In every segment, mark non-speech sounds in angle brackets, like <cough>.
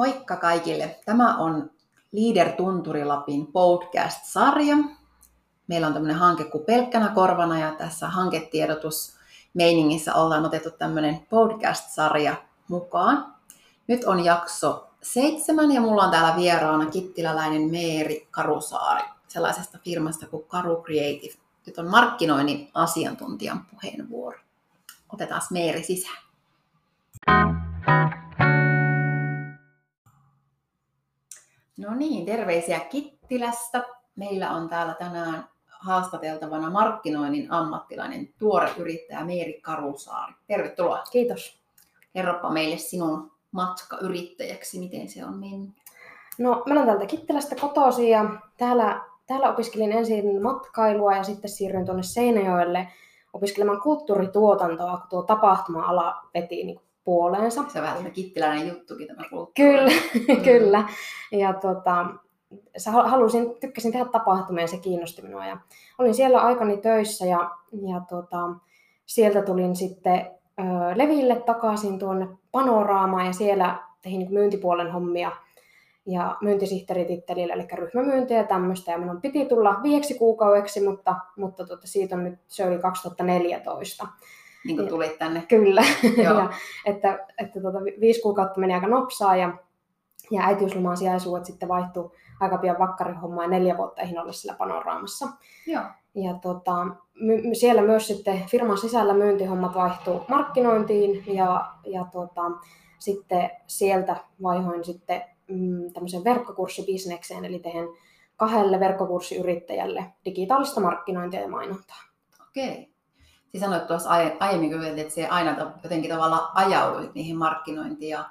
Moikka kaikille. Tämä on Leader Tunturi Lapin podcast-sarja. Meillä on tämmöinen hanke kuin Pelkkänä korvana ja tässä hanketiedotus meiningissä ollaan otettu tämmöinen podcast-sarja mukaan. Nyt on jakso seitsemän ja mulla on täällä vieraana kittiläläinen Meeri Karusaari sellaisesta firmasta kuin Karu Creative. Nyt on markkinoinnin asiantuntijan puheenvuoro. Otetaan Meeri sisään. No niin, terveisiä Kittilästä. Meillä on täällä tänään haastateltavana markkinoinnin ammattilainen, tuore yrittäjä Meeri Karusaari. Tervetuloa. Kiitos. Kerropa meille sinun matka yrittäjäksi, miten se on mennyt. No, mä olen täältä Kittilästä kotoisin ja täällä, täällä opiskelin ensin matkailua ja sitten siirryin tuonne Seinäjoelle opiskelemaan kulttuurituotantoa, kun tuo tapahtuma-ala veti niin puoleensa. Se on vähän kittiläinen juttukin tämä. Kyllä, <laughs> mm. kyllä. Ja tota, halusin, tykkäsin tehdä tapahtumia ja se kiinnosti minua. Ja olin siellä aikani töissä ja, ja tota, sieltä tulin sitten ö, Leville takaisin tuonne Panoraamaan ja siellä tein myyntipuolen hommia ja myyntisihteeritittelillä, eli ryhmämyyntiä ja tämmöistä. Ja minun piti tulla viieksi kuukaudeksi, mutta, mutta tuota, siitä on nyt, se oli 2014 niin kuin tulit tänne. Kyllä, <laughs> ja, että, että tuota, viisi kuukautta meni aika nopsaa ja, ja äitiyslomaan sijaisuudet sitten vaihtui aika pian vakkarihommaa ja neljä vuotta eihin olla sillä panoraamassa. Joo. Ja tota, my, siellä myös sitten firman sisällä myyntihommat vaihtuu markkinointiin ja, ja tota, sitten sieltä vaihoin sitten mm, tämmöisen verkkokurssibisnekseen, eli tehdään kahdelle verkkokurssiyrittäjälle digitaalista markkinointia ja mainontaa. Okei. Siis sanoit tuossa aiemmin, että se aina jotenkin tavallaan ajauduit niihin markkinointiin ja,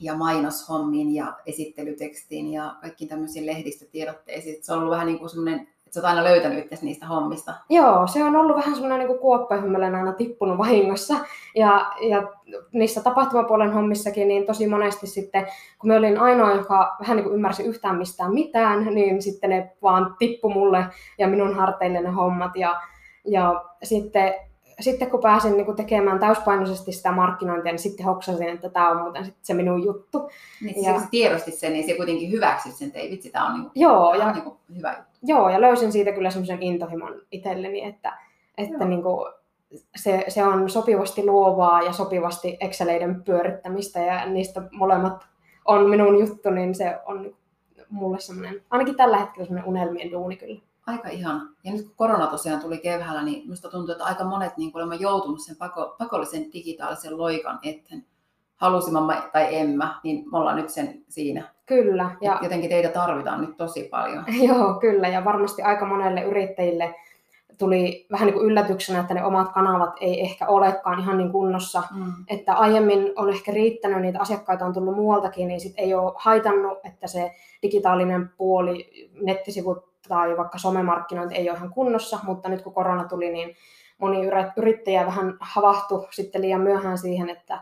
ja mainoshommiin ja esittelytekstiin ja kaikkiin tämmöisiin lehdistötiedotteisiin. Se on ollut vähän niin kuin semmoinen, sä oot aina löytänyt itse niistä hommista. Joo, se on ollut vähän semmoinen niin kuoppahymmelen aina tippunut vahingossa. Ja, ja niissä tapahtumapuolen hommissakin, niin tosi monesti sitten, kun mä olin ainoa, joka vähän niin kuin ymmärsi yhtään mistään mitään, niin sitten ne vaan tippu mulle ja minun harteille ne hommat. Ja, ja sitten, sitten kun pääsin niin kuin tekemään täyspainoisesti sitä markkinointia, niin sitten hoksasin, että tämä on muuten sitten se minun juttu. Niin, ja, kun tiedostit sen, niin se kuitenkin hyväksyt sen, että ei vitsi, tämä on, niin kuin, joo, ja, on niin kuin hyvä juttu. Joo, ja löysin siitä kyllä semmoisen intohimon itselleni, että, että niin kuin, se, se on sopivasti luovaa ja sopivasti Exceleiden pyörittämistä ja niistä molemmat on minun juttu, niin se on mulle semmoinen, ainakin tällä hetkellä semmoinen unelmien duuni kyllä aika ihan. Ja nyt kun korona tosiaan tuli keväällä, niin minusta tuntuu, että aika monet niin olemme joutunut sen pako, pakollisen digitaalisen loikan eteen. Halusimme tai emme, niin me ollaan nyt sen siinä. Kyllä. Ja... Jotenkin teitä tarvitaan nyt tosi paljon. <laughs> Joo, kyllä. Ja varmasti aika monelle yrittäjille tuli vähän niin kuin yllätyksenä, että ne omat kanavat ei ehkä olekaan ihan niin kunnossa. Mm. Että aiemmin on ehkä riittänyt, niitä asiakkaita on tullut muualtakin, niin sit ei ole haitannut, että se digitaalinen puoli, nettisivut tai vaikka somemarkkinointi ei ole ihan kunnossa, mutta nyt kun korona tuli, niin moni yrittäjä vähän havahtui sitten liian myöhään siihen, että,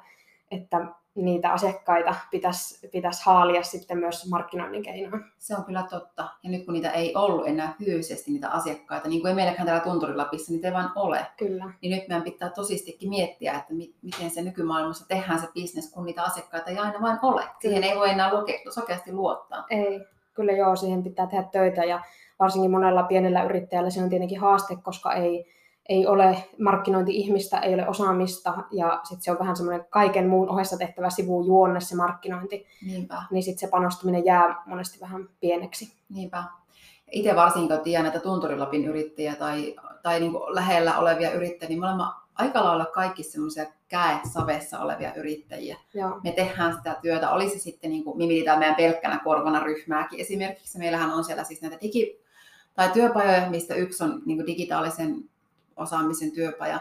että niitä asiakkaita pitäisi, pitäisi haalia sitten myös markkinoinnin keinoin. Se on kyllä totta. Ja nyt kun niitä ei ollut enää fyysisesti niitä asiakkaita, niin kuin ei meilläkään täällä Tunturilapissa, niitä ei vaan ole. Kyllä. Niin nyt meidän pitää tosistikin miettiä, että mi- miten se nykymaailmassa tehdään se bisnes, kun niitä asiakkaita ei aina vain ole. Siihen ei voi enää sokeasti luottaa. Ei, kyllä joo, siihen pitää tehdä töitä ja varsinkin monella pienellä yrittäjällä se on tietenkin haaste, koska ei, ei ole markkinointi-ihmistä, ei ole osaamista ja sitten se on vähän semmoinen kaiken muun ohessa tehtävä sivujuonne se markkinointi. Niinpä. Niin sitten se panostuminen jää monesti vähän pieneksi. Niinpä. Itse varsinkin, kun tiedän näitä Tunturilapin yrittäjiä tai, tai niin kuin lähellä olevia yrittäjiä, niin me olemme aika lailla kaikki semmoisia käet savessa olevia yrittäjiä. Joo. Me tehdään sitä työtä, olisi se sitten, niin kuin, me meidän pelkkänä korvana ryhmääkin esimerkiksi. Meillähän on siellä siis näitä digi, tai työpajoja, mistä yksi on niin kuin digitaalisen osaamisen työpaja,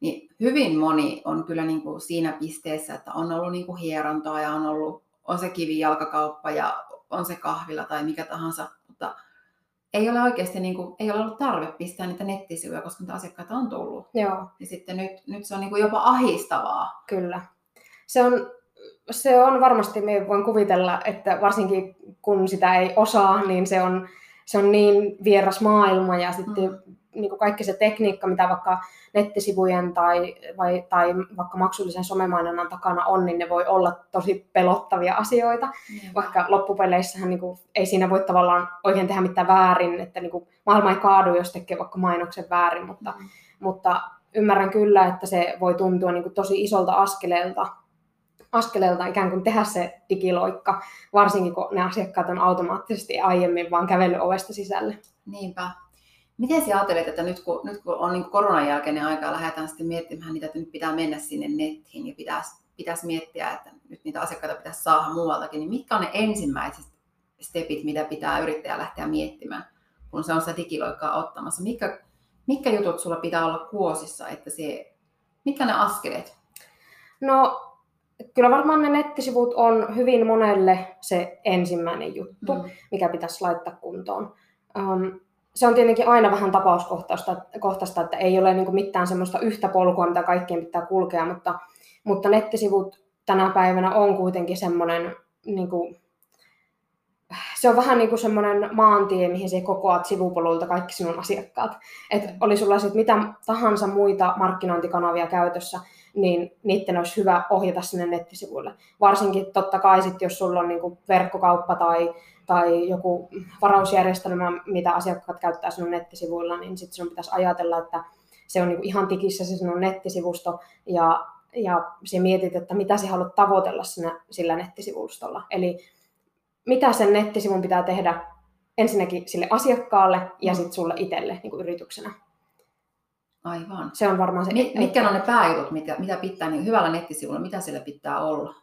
niin hyvin moni on kyllä niin kuin siinä pisteessä, että on ollut niin kuin hierontaa ja on ollut, on se kivijalkakauppa ja on se kahvila tai mikä tahansa, mutta ei ole oikeasti niin kuin, ei ole ollut tarve pistää niitä nettisivuja, koska niitä asiakkaita on tullut. Joo. Ja sitten nyt, nyt se on niin kuin jopa ahistavaa. Kyllä. Se on, se on varmasti, me voin kuvitella, että varsinkin kun sitä ei osaa, niin se on, se on niin vieras maailma ja sitten mm. niin kuin kaikki se tekniikka, mitä vaikka nettisivujen tai, vai, tai vaikka maksullisen somemainonnan takana on, niin ne voi olla tosi pelottavia asioita. Mm. Vaikka loppupeleissähän niin kuin, ei siinä voi tavallaan oikein tehdä mitään väärin, että niin kuin, maailma ei kaadu, jos tekee vaikka mainoksen väärin, mutta, mm. mutta ymmärrän kyllä, että se voi tuntua niin kuin, tosi isolta askeleelta askeleelta ikään kuin tehdä se digiloikka, varsinkin kun ne asiakkaat on automaattisesti aiemmin vaan kävellyt ovesta sisälle. Niinpä. Miten sinä ajattelet, että nyt kun, nyt kun on niin koronan jälkeinen aika, lähdetään sitten miettimään niitä, että nyt pitää mennä sinne nettiin ja pitäisi, pitäisi miettiä, että nyt niitä asiakkaita pitäisi saada muualtakin, niin mitkä on ne ensimmäiset stepit, mitä pitää yrittäjä lähteä miettimään, kun se on sitä digiloikkaa ottamassa? Mitkä, mitkä jutut sulla pitää olla kuosissa, että se, mitkä ne askeleet? No kyllä varmaan ne nettisivut on hyvin monelle se ensimmäinen juttu, mm. mikä pitäisi laittaa kuntoon. Um, se on tietenkin aina vähän tapauskohtaista, kohtaista, että ei ole niin mitään semmoista yhtä polkua, mitä kaikkien pitää kulkea, mutta, mutta nettisivut tänä päivänä on kuitenkin semmoinen, niin kuin, se on vähän niin kuin semmoinen maantie, mihin se kokoat sivupolulta kaikki sinun asiakkaat. Et oli sulla sitten mitä tahansa muita markkinointikanavia käytössä, niin niiden olisi hyvä ohjata sinne nettisivuille. Varsinkin totta kai sit, jos sulla on niin verkkokauppa tai, tai joku varausjärjestelmä, mitä asiakkaat käyttää sinun nettisivuilla, niin sitten sinun pitäisi ajatella, että se on niin ihan tikissä se sinun nettisivusto ja, ja se mietit, että mitä sinä haluat tavoitella sinä, sillä nettisivustolla. Eli mitä sen nettisivun pitää tehdä ensinnäkin sille asiakkaalle ja sitten sulle itselle niin yrityksenä. Aivan. Se on varmaan se... Mitkä on ne pääjutut, mitä, mitä pitää niin hyvällä nettisivulla, mitä siellä pitää olla?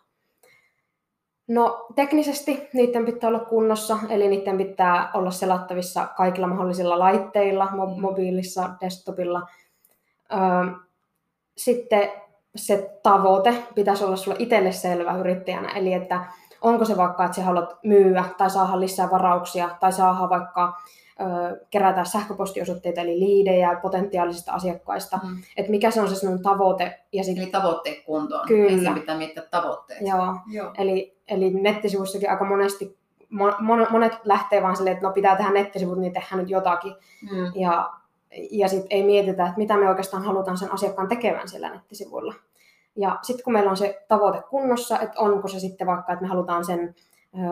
No teknisesti niiden pitää olla kunnossa, eli niiden pitää olla selattavissa kaikilla mahdollisilla laitteilla, mo- mobiilissa, desktopilla. sitten se tavoite pitäisi olla sulle itselle selvä yrittäjänä, eli että onko se vaikka, että sä haluat myyä tai saada lisää varauksia tai saada vaikka kerätä sähköpostiosoitteita eli liidejä potentiaalisista asiakkaista, mm. että mikä se on se sinun tavoite. Ja sit... Eli tavoitteet kuntoon. Kyllä. Ensin pitää miettiä tavoitteet. Joo. Joo. Eli, eli nettisivussakin aika monesti monet lähtee vaan silleen, että no pitää tehdä nettisivut, niin tehdään nyt jotakin. Mm. Ja, ja sitten ei mietitä, että mitä me oikeastaan halutaan sen asiakkaan tekevän siellä nettisivuilla. Ja sitten kun meillä on se tavoite kunnossa, että onko se sitten vaikka, että me halutaan sen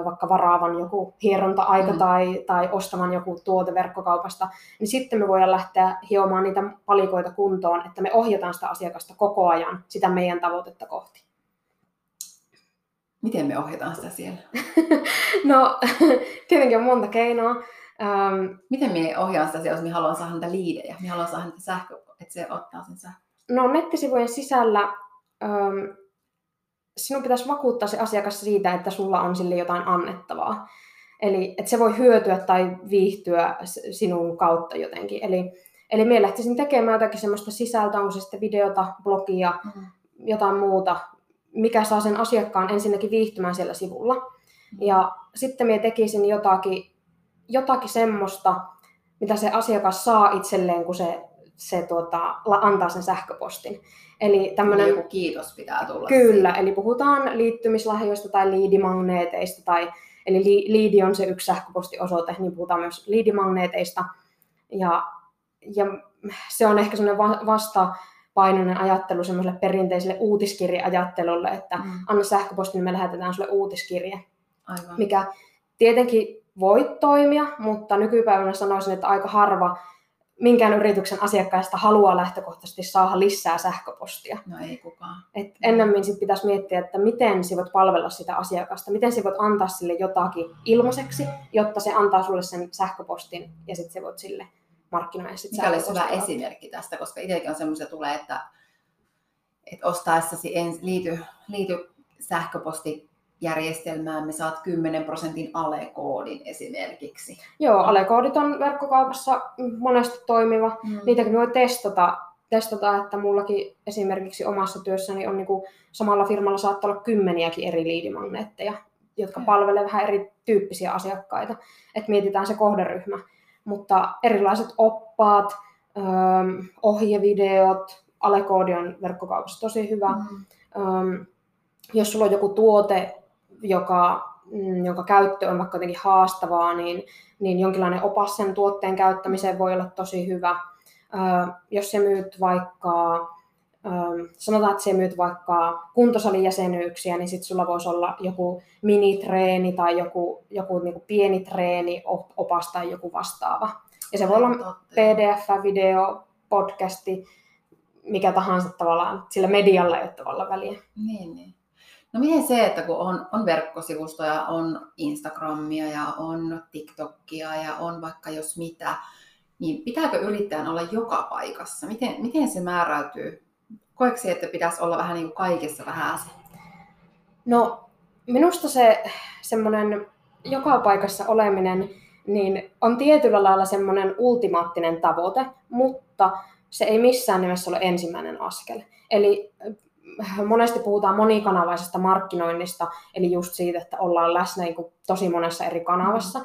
vaikka varaavan joku hieronta-aika mm. tai, tai ostavan joku tuote verkkokaupasta, niin sitten me voidaan lähteä hiomaan niitä palikoita kuntoon, että me ohjataan sitä asiakasta koko ajan sitä meidän tavoitetta kohti. Miten me ohjataan sitä siellä? <laughs> no, <laughs> tietenkin on monta keinoa. Um, Miten me ohjaan sitä siellä, jos me haluan saada niitä liidejä, me haluan saada niitä sähkö, että se ottaa sen sähkö? No nettisivujen sisällä um, sinun pitäisi vakuuttaa se asiakas siitä, että sulla on sille jotain annettavaa. Eli että se voi hyötyä tai viihtyä sinun kautta jotenkin. Eli, eli minä lähtisin tekemään jotakin sellaista sisältöä, onko se sitten videota, blogia, mm. jotain muuta, mikä saa sen asiakkaan ensinnäkin viihtymään siellä sivulla. Ja sitten minä tekisin jotakin, jotakin semmoista, mitä se asiakas saa itselleen, kun se, se tuota, antaa sen sähköpostin. Eli tämmönen, joku kiitos pitää tulla. Kyllä, siihen. eli puhutaan liittymislahjoista tai liidimagneeteista, tai, eli li, liidi on se yksi sähköpostiosoite, niin puhutaan myös liidimagneeteista. Ja, ja se on ehkä semmoinen vastapainoinen ajattelu semmoiselle perinteiselle uutiskirjeajattelulle, että mm. anna sähköposti, niin me lähetetään sulle uutiskirje. Aivan. Mikä tietenkin voi toimia, mutta nykypäivänä sanoisin, että aika harva minkään yrityksen asiakkaista haluaa lähtökohtaisesti saada lisää sähköpostia. No ei kukaan. Et ennemmin sit pitäisi miettiä, että miten sä voit palvella sitä asiakasta, miten sä voit antaa sille jotakin ilmaiseksi, jotta se antaa sulle sen sähköpostin ja sitten sä voit sille markkinoida sit Mikä olisi hyvä esimerkki tästä, koska itsekin on semmoisia tulee, että, että ostaessasi en, liity, liity sähköposti järjestelmään me saat 10 prosentin alekoodin esimerkiksi. Joo, alekoodit on verkkokaupassa monesti toimiva. Mm. Niitäkin voi testata, testata, että mullakin esimerkiksi omassa työssäni on niin kuin samalla firmalla saattaa olla kymmeniäkin eri liidimagneetteja, jotka mm. palvelee vähän erityyppisiä asiakkaita. Että mietitään se kohderyhmä. Mutta erilaiset oppaat, öö, ohjevideot, alekoodi on verkkokaupassa tosi hyvä. Mm. Öö, jos sulla on joku tuote, joka, mm, jonka käyttö on vaikka jotenkin haastavaa, niin, niin jonkinlainen opas sen tuotteen käyttämiseen voi olla tosi hyvä. jos sä myyt vaikka sanotaan, että sä myyt vaikka kuntosalin jäsenyyksiä, niin sitten sulla voisi olla joku minitreeni tai joku, joku niin kuin pieni treeni, opas tai joku vastaava. Ja se voi olla PDF, video, podcasti, mikä tahansa tavallaan, sillä medialla ei ole tavallaan väliä. Niin, niin. No miten se, että kun on, on verkkosivustoja, on Instagramia ja on TikTokia ja on vaikka jos mitä, niin pitääkö yrittäjän olla joka paikassa? Miten, miten se määräytyy? Koeksi, että pitäisi olla vähän niin kuin kaikessa vähän se? No minusta se semmoinen joka paikassa oleminen niin on tietyllä lailla semmoinen ultimaattinen tavoite, mutta se ei missään nimessä ole ensimmäinen askel. Eli monesti puhutaan monikanavaisesta markkinoinnista, eli just siitä, että ollaan läsnä niin tosi monessa eri kanavassa,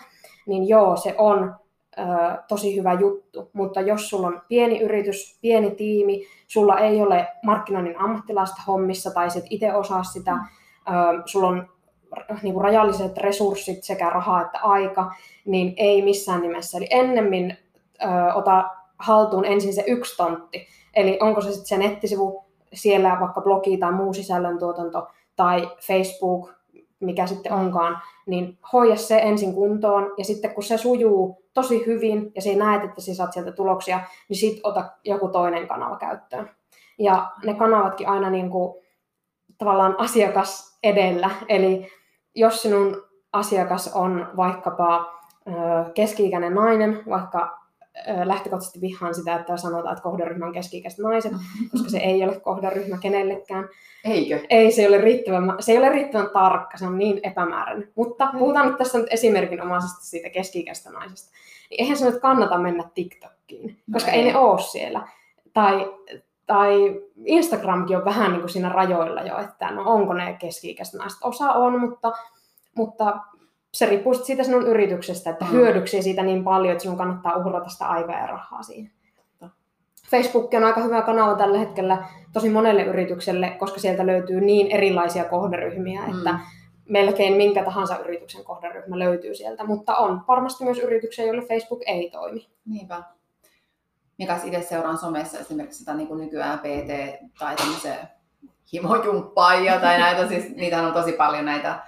niin joo, se on ö, tosi hyvä juttu, mutta jos sulla on pieni yritys, pieni tiimi, sulla ei ole markkinoinnin ammattilaista hommissa tai sit itse osaa sitä, ö, sulla on niin kuin rajalliset resurssit, sekä raha että aika, niin ei missään nimessä. Eli ennemmin ö, ota haltuun ensin se yksi tontti. Eli onko se sitten se nettisivu, siellä vaikka blogi tai muu sisällöntuotanto tai Facebook, mikä sitten onkaan, niin hoida se ensin kuntoon ja sitten kun se sujuu tosi hyvin ja sinä näet, että sinä saat sieltä tuloksia, niin sitten ota joku toinen kanava käyttöön. Ja ne kanavatkin aina niin kuin, tavallaan asiakas edellä, eli jos sinun asiakas on vaikkapa keski-ikäinen nainen, vaikka lähtökohtaisesti vihaan sitä, että sanotaan, että kohderyhmä on keski-ikäiset naiset, <laughs> koska se ei ole kohderyhmä kenellekään. Eikö? Ei, se ei ole riittävän, se ei ole riittävän tarkka, se on niin epämääräinen. Mutta puhutaan nyt tässä nyt esimerkinomaisesti siitä keski-ikäisestä naisesta. Niin eihän se nyt kannata mennä TikTokkiin, koska no ei. ei ne ole siellä. Tai, tai Instagramkin on vähän niin kuin siinä rajoilla jo, että no onko ne keski-ikäiset naiset. Osa on, mutta, mutta se riippuu siitä sinun yrityksestä, että hyödyksi siitä niin paljon, että sinun kannattaa uhrata sitä aikaa ja rahaa siihen. Facebook on aika hyvä kanava tällä hetkellä tosi monelle yritykselle, koska sieltä löytyy niin erilaisia kohderyhmiä, mm. että melkein minkä tahansa yrityksen kohderyhmä löytyy sieltä, mutta on varmasti myös yrityksiä, joille Facebook ei toimi. Niinpä. Mikä itse seuraan somessa esimerkiksi sitä niin kuin nykyään PT tai tämmöisiä himojumppaajia tai näitä, siis niitä on tosi paljon näitä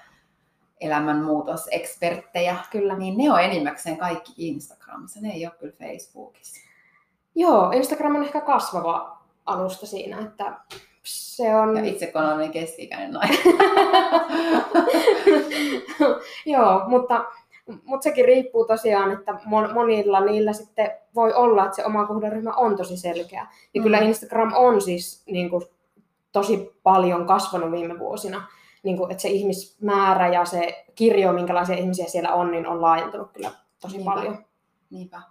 elämänmuutoseksperttejä, kyllä. niin ne on enimmäkseen kaikki Instagramissa, ne ei ole kyllä Facebookissa. Joo, Instagram on ehkä kasvava alusta siinä, että se on... Ja itse kun olen keski-ikäinen nainen. <laughs> Joo, mutta, mutta sekin riippuu tosiaan, että monilla niillä sitten voi olla, että se oma kohderyhmä on tosi selkeä. Ja mm. kyllä Instagram on siis niin kuin, tosi paljon kasvanut viime vuosina niin kuin, että se ihmismäärä ja se kirjo, minkälaisia ihmisiä siellä on, niin on laajentunut kyllä tosi Niinpä. paljon. Niinpä.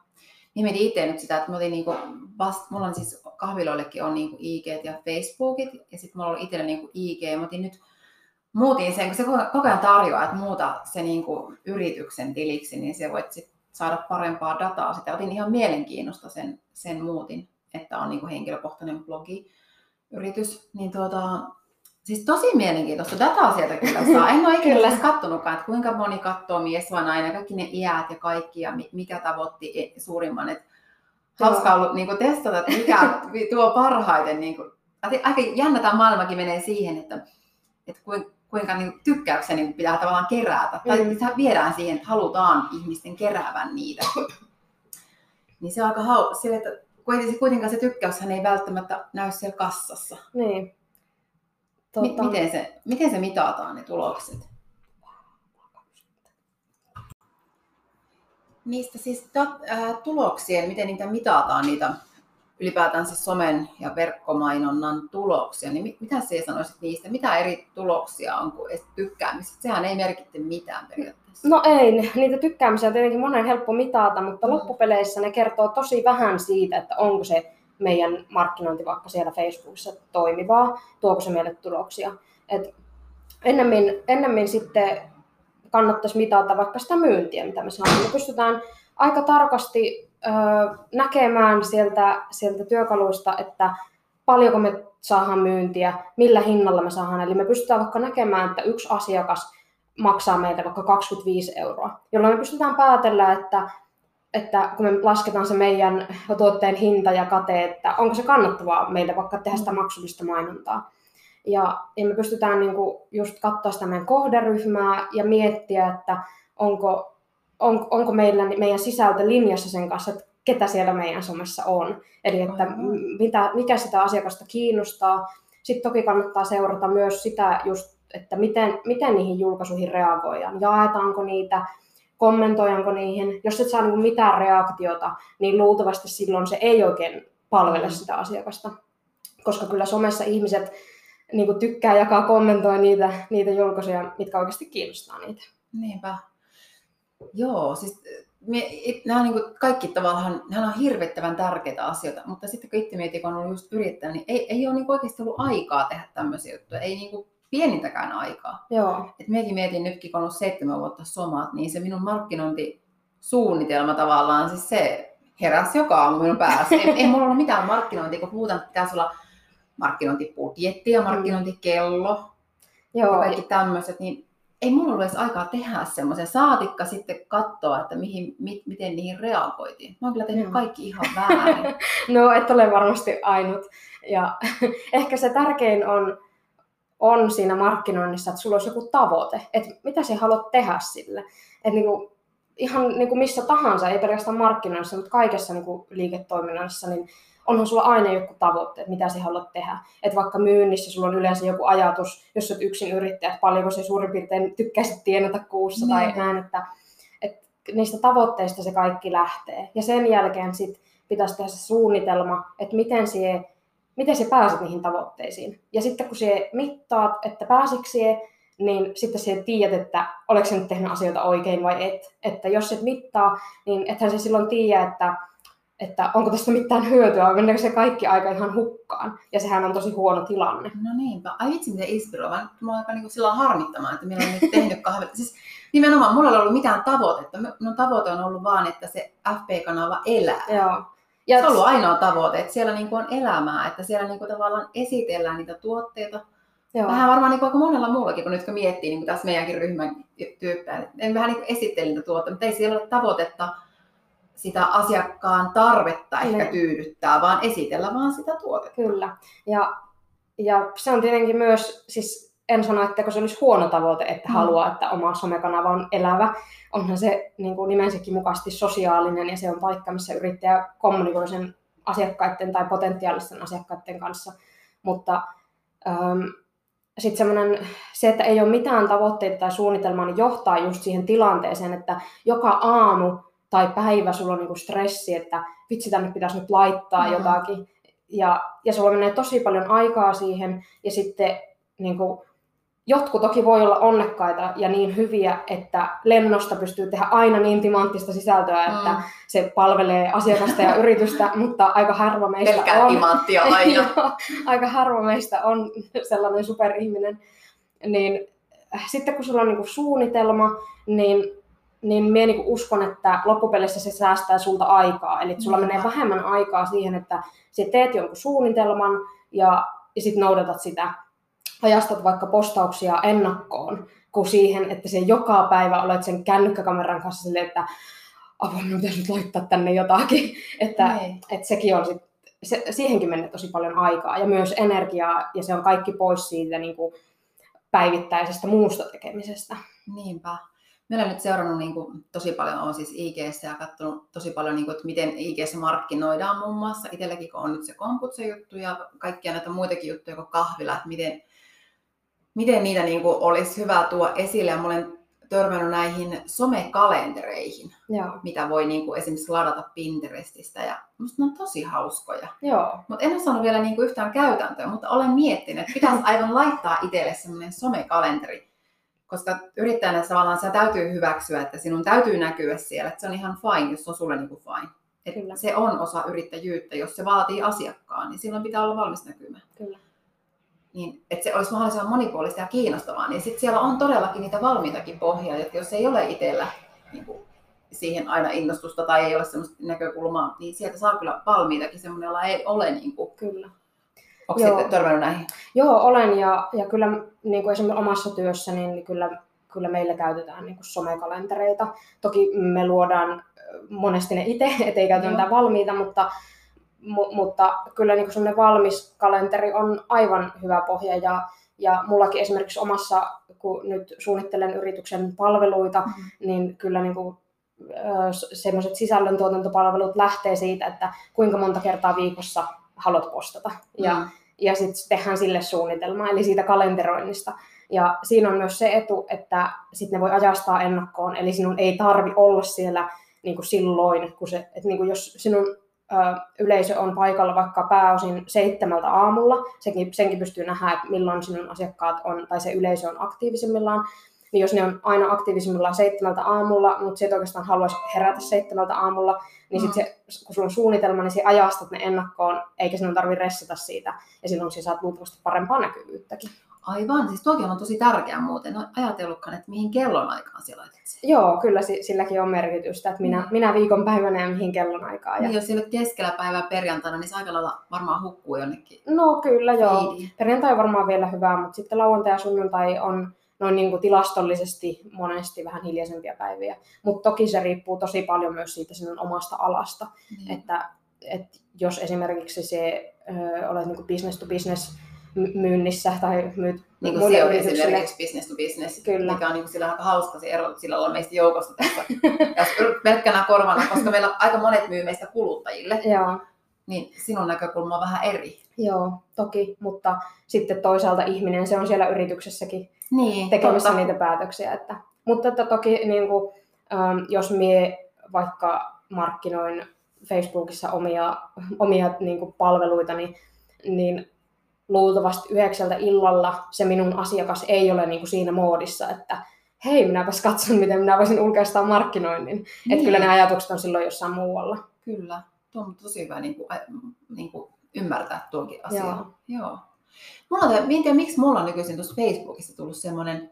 Niin mietin itse nyt sitä, että olin niinku vast, mulla on siis kahviloillekin on niinku IG ja Facebookit, ja sitten mulla on itsellä niinku IG, ja mä otin nyt muutin sen, kun se koko ajan tarjoaa, että muuta se niinku yrityksen tiliksi, niin se voit sit saada parempaa dataa. Sitä otin ihan mielenkiinnosta sen, sen muutin, että on niinku henkilökohtainen blogi, yritys, niin tuota, Siis tosi mielenkiintoista dataa sieltä kyllä saa. En ole ikinä edes kattonutkaan, että kuinka moni katsoo mies vai nainen, kaikki ne iät ja kaikki ja mikä tavoitti suurimman. Että hauska ollut niin testata, että mikä tuo parhaiten. Niin kuin, aika jännä tämä maailmakin menee siihen, että, että kuinka, kuinka niin tykkäyksiä niin pitää tavallaan kerätä. Tai mm. viedään siihen, että halutaan ihmisten keräävän niitä. <laughs> niin se on aika hau... Sille, että kuitenkaan se tykkäyshän ei välttämättä näy siellä kassassa. Niin. Tota... Miten, se, miten se mitataan ne tulokset? Niistä siis dat, äh, tuloksien, miten niitä mitataan, niitä ylipäätään se somen ja verkkomainonnan tuloksia, niin mitä sinä sanoisit niistä? Mitä eri tuloksia on kuin tykkäämiset? Sehän ei merkitte mitään periaatteessa. No ei, niitä tykkäämisiä on tietenkin monen helppo mitata, mutta mm. loppupeleissä ne kertoo tosi vähän siitä, että onko se meidän markkinointi vaikka siellä Facebookissa toimivaa, tuoko se meille tuloksia. Et ennemmin, ennemmin sitten kannattaisi mitata vaikka sitä myyntiä, mitä me saamme. Me pystytään aika tarkasti ö, näkemään sieltä, sieltä työkaluista, että paljonko me saadaan myyntiä, millä hinnalla me saadaan. Eli me pystytään vaikka näkemään, että yksi asiakas maksaa meitä vaikka 25 euroa, jolloin me pystytään päätellä, että että kun me lasketaan se meidän tuotteen hinta ja kate, että onko se kannattavaa meille vaikka tehdä sitä maksullista mainontaa. Ja, ja me pystytään niin kuin just katsoa sitä meidän kohderyhmää ja miettiä, että onko, on, onko meillä, meidän sisältö linjassa sen kanssa, että ketä siellä meidän somessa on. Eli että mitä, mikä sitä asiakasta kiinnostaa. Sitten toki kannattaa seurata myös sitä just, että miten, miten niihin julkaisuihin reagoidaan. Jaetaanko niitä, kommentoidaanko niihin. Jos et saa niin mitään reaktiota, niin luultavasti silloin se ei oikein palvele mm. sitä asiakasta. Koska kyllä somessa ihmiset niin kuin tykkää jakaa, kommentoi niitä, niitä julkaisuja, mitkä oikeasti kiinnostaa niitä. Niinpä. Joo, siis me, nämä on niin kuin kaikki tavallaan, nämä on hirvittävän tärkeitä asioita, mutta sitten kun itse mietin, kun on ollut just yrittäjä, niin ei, ei ole niin oikeasti ollut aikaa tehdä tämmöisiä juttuja, ei niin kuin pienintäkään aikaa. Joo. Et mietin, mietin nytkin, kun on ollut seitsemän vuotta somat, niin se minun markkinointisuunnitelma tavallaan, siis se heräsi joka aamu minun päässä. ei, ei mulla ollut mitään markkinointia, kun puhutaan, että pitäisi olla markkinointibudjetti ja mm. markkinointikello Joo. ja kaikki tämmöiset, niin ei mulla ollut edes aikaa tehdä semmoisen. Saatikka sitten katsoa, että mihin, mi, miten niihin reagoitiin. Mä oon kyllä tehnyt kaikki ihan väärin. <laughs> no, et ole varmasti ainut. Ja <laughs> ehkä se tärkein on, on siinä markkinoinnissa, että sulla olisi joku tavoite. Että mitä sä haluat tehdä sille. Että niinku, ihan niinku missä tahansa, ei pelkästään markkinoinnissa, mutta kaikessa niinku liiketoiminnassa, niin onhan sulla aina joku tavoitteet, mitä sä haluat tehdä. Että vaikka myynnissä sulla on yleensä joku ajatus, jos olet yksin yrittäjä, että paljonko se suurin piirtein tykkäisit tienata kuussa niin. tai näin, että, että niistä tavoitteista se kaikki lähtee. Ja sen jälkeen sit pitäisi tehdä se suunnitelma, että miten sie, miten se pääset niihin tavoitteisiin. Ja sitten kun se mittaat, että pääsikö niin sitten se tiedät, että oletko nyt tehnyt asioita oikein vai et. Että jos et mittaa, niin ethän se silloin tiedä, että että onko tästä mitään hyötyä, vai meneekö se kaikki aika ihan hukkaan. Ja sehän on tosi huono tilanne. No niinpä. Ai vitsi, miten inspiroiva. Mä aika niin sillä harmittamaan, että minä olen nyt tehnyt kahvia. Siis nimenomaan, mulla ei ollut mitään tavoitetta. Minun tavoite on ollut vaan, että se FP-kanava elää. Joo. Ja se on ollut ainoa tavoite, että siellä niin on elämää, että siellä niin tavallaan esitellään niitä tuotteita. Joo. Vähän varmaan niin kuin aika monella muullakin, kun nyt kun miettii niin kuin tässä meidänkin ryhmän tyyppejä, en vähän niin esittelin niitä tuotteita, mutta ei siellä ole tavoitetta sitä asiakkaan tarvetta ehkä ne. tyydyttää, vaan esitellä vaan sitä tuotetta. Kyllä. Ja, ja se on tietenkin myös, siis en sano, että se olisi huono tavoite, että mm. haluaa, että oma somekanava on elävä. Onhan se niin kuin nimensäkin mukaisesti sosiaalinen ja se on paikka, missä yrittäjä kommunikoi sen asiakkaiden tai potentiaalisten asiakkaiden kanssa. Mutta ähm, sitten se, että ei ole mitään tavoitteita tai suunnitelmaa, niin johtaa just siihen tilanteeseen, että joka aamu tai päivä sulla on niinku stressi, että vitsi tänne pitäisi nyt laittaa mm-hmm. jotakin. Ja, ja sulla menee tosi paljon aikaa siihen ja sitten niinku, jotkut toki voi olla onnekkaita ja niin hyviä, että lennosta pystyy tehdä aina niin timanttista sisältöä, että mm. se palvelee asiakasta ja yritystä, <laughs> mutta aika harva meistä Pelkää on. aina. <laughs> aika harva meistä on sellainen superihminen. Niin sitten kun sulla on niinku suunnitelma, niin niin minä niin uskon, että loppupelissä se säästää sulta aikaa. Eli sulla mm. menee vähemmän aikaa siihen, että sä teet jonkun suunnitelman ja, ja sitten noudatat sitä. Ajastat vaikka postauksia ennakkoon, kuin siihen, että se joka päivä olet sen kännykkäkameran kanssa silleen, että apua, minun pitäisi nyt laittaa tänne jotakin. <laughs> että, niin. että sekin on sit, se, siihenkin menee tosi paljon aikaa ja myös energiaa ja se on kaikki pois siitä niin kuin päivittäisestä muusta tekemisestä. Niinpä. Meillä on nyt seurannut niin kuin, tosi paljon, on siis IGssä ja katsonut tosi paljon, niin kuin, että miten IGssä markkinoidaan muun muassa. Itselläkin kun on nyt se komputse juttu ja kaikkia näitä muitakin juttuja kuin kahvila, että miten, miten niitä niin kuin, olisi hyvä tuoda esille. Mä olen törmännyt näihin somekalentereihin, Joo. mitä voi niin kuin, esimerkiksi ladata Pinterestistä. Ja musta ne on tosi hauskoja. Mutta en ole saanut vielä niin kuin, yhtään käytäntöä, mutta olen miettinyt, että pitäisi aivan laittaa itselle semmoinen somekalenteri, koska yrittäjänä tavallaan se täytyy hyväksyä, että sinun täytyy näkyä siellä, että se on ihan fine, jos se on sulle niin kuin fine. Että se on osa yrittäjyyttä, jos se vaatii asiakkaan, niin silloin pitää olla valmis näkymään. Kyllä. Niin, että se olisi mahdollisimman monipuolista ja kiinnostavaa, niin sitten siellä on todellakin niitä valmiitakin pohjaa, että jos ei ole itsellä niin kuin, siihen aina innostusta tai ei ole sellaista näkökulmaa, niin sieltä saa kyllä valmiitakin semmoinen, jolla ei ole niin kuin, kyllä Onko sitten törmännyt näihin? Joo, olen ja, ja kyllä niin kuin esimerkiksi omassa työssä, niin kyllä, kyllä meillä käytetään niin kuin somekalentereita. Toki me luodaan monesti ne itse, <laughs> ettei käytä mitään valmiita, mutta, mu, mutta kyllä niin semmoinen valmis kalenteri on aivan hyvä pohja ja, ja mullakin esimerkiksi omassa, kun nyt suunnittelen yrityksen palveluita, mm. niin kyllä niin kuin, semmoiset sisällöntuotantopalvelut lähtee siitä, että kuinka monta kertaa viikossa haluat postata. Ja, mm. ja sitten tehdään sille suunnitelma, eli siitä kalenteroinnista. Ja siinä on myös se etu, että sitten ne voi ajastaa ennakkoon, eli sinun ei tarvi olla siellä niin kuin silloin, kun se, että niin kuin jos sinun yleisö on paikalla vaikka pääosin seitsemältä aamulla, senkin, senkin pystyy nähdä, että milloin sinun asiakkaat on, tai se yleisö on aktiivisimmillaan, niin jos ne on aina aktiivisimmillaan seitsemältä aamulla, mutta se et oikeastaan haluaisi herätä seitsemältä aamulla, niin sit se, kun sulla on suunnitelma, niin se ajastat ne ennakkoon, eikä sinun tarvitse ressata siitä, ja silloin sinä saat luultavasti parempaa näkyvyyttäkin. Aivan, siis tuokin on tosi tärkeää muuten. En ajatellutkaan, että mihin kellonaikaan siellä laitat sen. Joo, kyllä silläkin on merkitystä, että minä, mm. minä viikonpäivänä ja mihin kellonaikaan. Ja... Niin, jos siellä keskellä päivää perjantaina, niin se aika lailla varmaan hukkuu jonnekin. No kyllä, joo. Fiidiin. Perjantai on varmaan vielä hyvää, mutta sitten lauantai ja sunnuntai on noin niin kuin tilastollisesti monesti vähän hiljaisempia päiviä. Mutta toki se riippuu tosi paljon myös siitä sinun omasta alasta. Mm. Että, että jos esimerkiksi se ö, olet niin kuin business to business myynnissä tai myyt niin kuin on esimerkiksi business to business, Kyllä. mikä on niin kuin sillä aika hauska se ero, sillä ollaan meistä joukosta tässä, <laughs> tässä pelkkänä korvana, koska meillä aika monet myy meistä kuluttajille. Joo. Niin sinun näkökulma on vähän eri. Joo, toki, mutta sitten toisaalta ihminen, se on siellä yrityksessäkin niin, tekemässä totta. niitä päätöksiä. Että, mutta että toki niin kuin, ähm, jos mie vaikka markkinoin Facebookissa omia, omia niin kuin palveluita, niin, niin luultavasti yhdeksältä illalla se minun asiakas ei ole niin kuin siinä moodissa, että hei, minäpäs katson, miten minä voisin ulkoistaa markkinoinnin. Niin. Että kyllä ne ajatukset on silloin jossain muualla. Kyllä, tuo on tosi hyvä niin kuin, niin kuin ymmärtää tuonkin asia. Joo. Joo. Mulla on, en tiedä, miksi mulla on nykyisin tuossa Facebookissa tullut semmoinen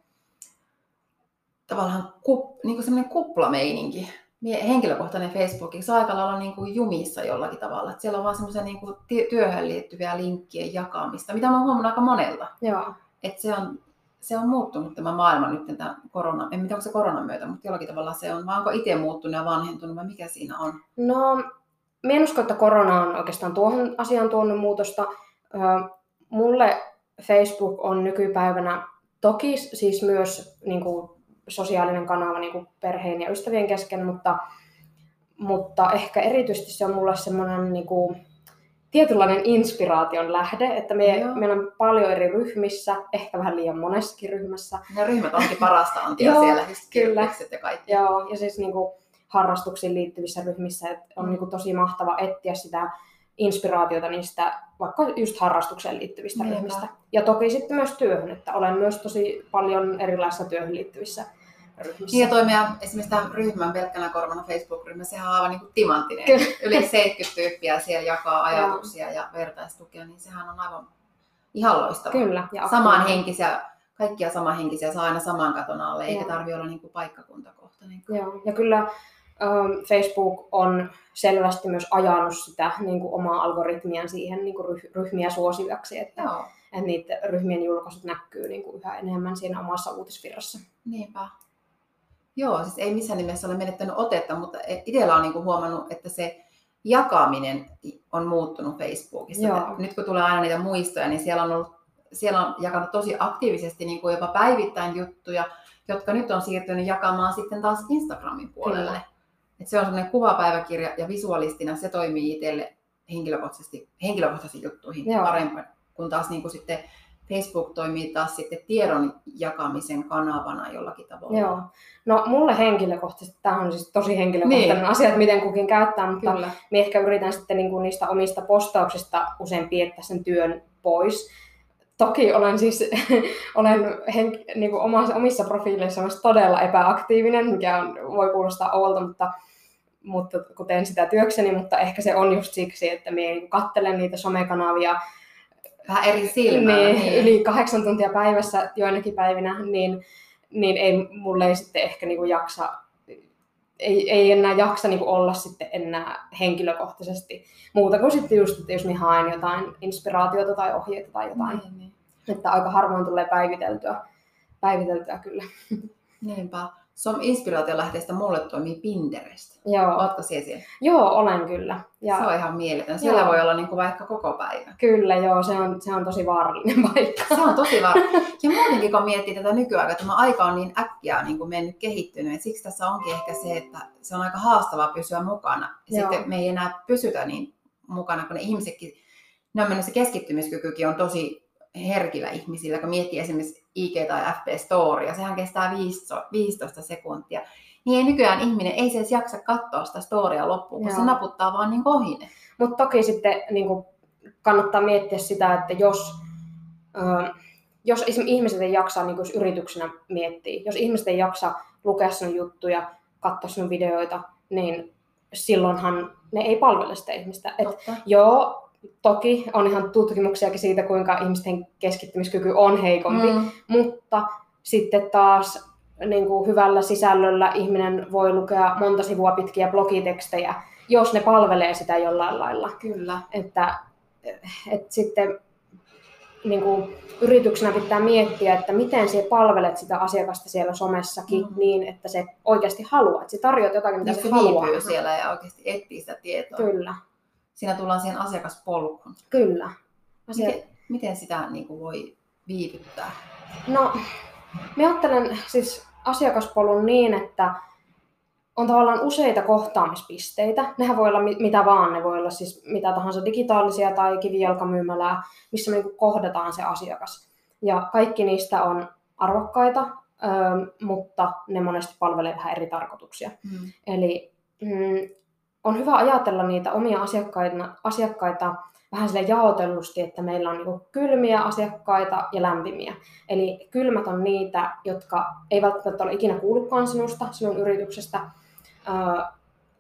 tavallaan kup, niin kuin semmoinen kuplameininki. Henkilökohtainen Facebookissa aika lailla niin kuin jumissa jollakin tavalla. Että siellä on vaan semmoisia niin kuin työhön liittyviä linkkien jakamista, mitä mä huomannut aika monelta. Joo. Että se on, se on muuttunut tämä maailma nyt tämä korona, en tiedä onko se koronan myötä, mutta jollakin tavalla se on, vai onko itse muuttunut ja vanhentunut vai mikä siinä on? No, mä en usko, että korona on oikeastaan tuohon asiaan tuonut muutosta mulle Facebook on nykypäivänä toki siis myös niin kuin, sosiaalinen kanava niin kuin perheen ja ystävien kesken, mutta, mutta ehkä erityisesti se on mulle semmoinen niin kuin, tietynlainen inspiraation lähde, että me, meillä on paljon eri ryhmissä, ehkä vähän liian monessakin ryhmässä. Ne ryhmät onkin parasta antia <laughs> Joo, siellä, siis kyllä. ja kaikki. Joo, ja siis niin kuin, harrastuksiin liittyvissä ryhmissä, että on niin kuin, tosi mahtava etsiä sitä inspiraatiota niistä vaikka just harrastukseen liittyvistä Niinpä. ryhmistä. Ja toki sitten myös työhön, että olen myös tosi paljon erilaisissa työhön liittyvissä ryhmissä. Niin ja toimia esimerkiksi tämän ryhmän pelkkänä korvana Facebook-ryhmä, sehän on aivan niin kuin timanttinen. Kyllä. Yli 70 tyyppiä siellä jakaa ajatuksia ja, ja vertaistukea, niin sehän on aivan ihan loistava. Kyllä. Ja samanhenkisiä, kaikkia samanhenkisiä saa aina saman katon alle, eikä tarvitse olla niin kuin paikkakuntakohtainen. Joo, ja kyllä Facebook on selvästi myös ajanut sitä niin kuin omaa algoritmiaan siihen niin kuin ryhmiä suosivaksi, että, Joo. että niitä ryhmien julkaisut näkyy niin kuin yhä enemmän siinä omassa uutisvirrassa. Niinpä. Joo, siis ei missään nimessä ole menettänyt otetta, mutta itsellä on niin kuin huomannut, että se jakaminen on muuttunut Facebookissa. Joo. Nyt kun tulee aina niitä muistoja, niin siellä on, ollut, siellä on jakanut tosi aktiivisesti niin kuin jopa päivittäin juttuja, jotka nyt on siirtynyt jakamaan sitten taas Instagramin puolelle. Kyllä. Et se on semmoinen kuvapäiväkirja ja visualistina se toimii itselle henkilökohtaisesti, henkilökohtaisiin juttuihin Joo. paremmin, kun taas niin kuin sitten Facebook toimii taas sitten tiedon jakamisen kanavana jollakin tavalla. Joo. No mulle henkilökohtaisesti, tämä on siis tosi henkilökohtainen niin. asia, että miten kukin käyttää, mutta Kyllä. minä ehkä yritän sitten niin kuin niistä omista postauksista usein piettää sen työn pois. Toki olen siis <laughs> olen henk- niin kuin omassa, omissa profiileissa todella epäaktiivinen, mikä on, voi kuulostaa oolta, mutta mutta kun teen sitä työkseni, mutta ehkä se on just siksi, että minä kattelen niitä somekanavia vähän eri silmällä. Niin, niin. Yli kahdeksan tuntia päivässä joinakin päivinä, niin, niin ei, mulle ei sitten ehkä niin kuin jaksa, ei, ei enää jaksa niin olla sitten enää henkilökohtaisesti muuta kuin sitten just, että jos minä haen jotain inspiraatiota tai ohjeita tai jotain. Niin, niin. Että aika harvoin tulee päiviteltyä, päiviteltyä kyllä. Niinpä. Sun inspiraatiolähteistä mulle toimii Pinterest. Joo. Ootko siellä siellä? Joo, olen kyllä. Ja... Se on ihan mieletön. Siellä joo. voi olla niin kuin vaikka koko päivä. Kyllä, joo. Se on, se on tosi vaarallinen paikka. Se on tosi vaarallinen. <laughs> Ja muutenkin, kun miettii tätä nykyaikaa, tämä aika on niin äkkiä niin kuin mennyt kehittynyt. Et siksi tässä onkin ehkä se, että se on aika haastavaa pysyä mukana. Ja joo. sitten me ei enää pysytä niin mukana, kun ne ihmisetkin, ne on mennyt se keskittymiskykykin on tosi herkillä ihmisillä, kun miettii esimerkiksi IG tai FB Story, ja sehän kestää 15 sekuntia, niin ei nykyään ihminen ei se edes jaksa katsoa sitä storia loppuun, kun Joo. se naputtaa vaan niin ohine. Mutta toki sitten niin kuin kannattaa miettiä sitä, että jos, äh, jos ihmiset ei jaksa niin kuin yrityksenä miettiä, jos ihmiset ei jaksa lukea sinun juttuja, katsoa sinun videoita, niin silloinhan ne ei palvele sitä ihmistä. Et joo, toki on ihan tutkimuksiakin siitä, kuinka ihmisten keskittymiskyky on heikompi, mm. mutta sitten taas niin kuin hyvällä sisällöllä ihminen voi lukea monta sivua pitkiä blogitekstejä, jos ne palvelee sitä jollain lailla. Kyllä. Että, että sitten niin kuin yrityksenä pitää miettiä, että miten sinä palvelet sitä asiakasta siellä somessakin mm. niin, että se oikeasti haluaa, että se tarjoat jotakin, mitä niin se, se haluaa. siellä ja oikeasti etsii sitä tietoa. Kyllä siinä tullaan siihen asiakaspolkuun. Kyllä. Asia... Miten, miten sitä niin kuin voi viivyttää? No, mä ajattelen siis asiakaspolun niin, että on tavallaan useita kohtaamispisteitä. Nehän voi olla mitä vaan, ne voi olla siis mitä tahansa digitaalisia tai kivijalkamyymälää, missä me niin kohdataan se asiakas. Ja kaikki niistä on arvokkaita, mutta ne monesti palvelee vähän eri tarkoituksia. Mm. Eli mm, on hyvä ajatella niitä omia asiakkaita, asiakkaita vähän sille jaotellusti, että meillä on niin kylmiä asiakkaita ja lämpimiä. Eli kylmät on niitä, jotka ei välttämättä ole ikinä kuullutkaan sinusta, sinun yrityksestä.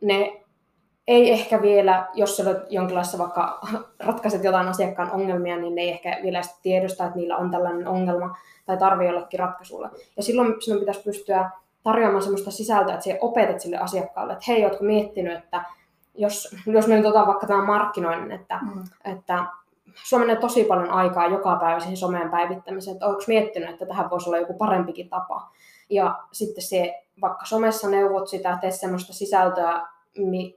Ne ei ehkä vielä, jos olet jonkinlaisessa vaikka ratkaiset jotain asiakkaan ongelmia, niin ne ei ehkä vielä tiedosta, että niillä on tällainen ongelma tai tarve jollekin ratkaisulle. Ja silloin sinun pitäisi pystyä tarjoamaan sellaista sisältöä, että sinä opetat sille asiakkaalle, että hei, oletko miettinyt, että jos, jos me nyt otan vaikka tämän markkinoinnin, että, mm. että Sulla menee tosi paljon aikaa joka päivä siihen someen päivittämiseen, että onko miettinyt, että tähän voisi olla joku parempikin tapa. Ja sitten se, vaikka somessa neuvot sitä, tee sellaista sisältöä,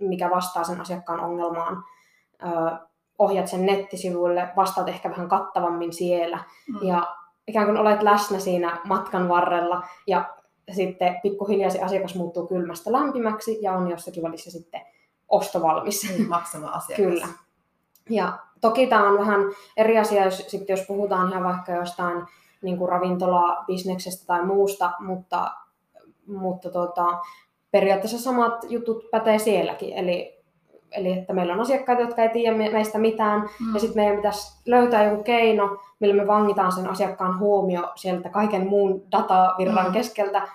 mikä vastaa sen asiakkaan ongelmaan, ohjat sen nettisivuille, vastaat ehkä vähän kattavammin siellä, mm. ja ikään kuin olet läsnä siinä matkan varrella, ja sitten pikkuhiljaa se asiakas muuttuu kylmästä lämpimäksi, ja on jossakin välissä sitten ostovalmis. Niin, maksava asiakas. Kyllä. Ja toki tämä on vähän eri asia, jos, sitten jos puhutaan ihan vaikka jostain niin kuin ravintola-bisneksestä tai muusta, mutta, mutta tota, periaatteessa samat jutut pätee sielläkin. Eli, eli että meillä on asiakkaita, jotka ei tiedä meistä mitään, mm. ja sitten meidän pitäisi löytää joku keino, millä me vangitaan sen asiakkaan huomio sieltä kaiken muun datavirran mm. keskeltä,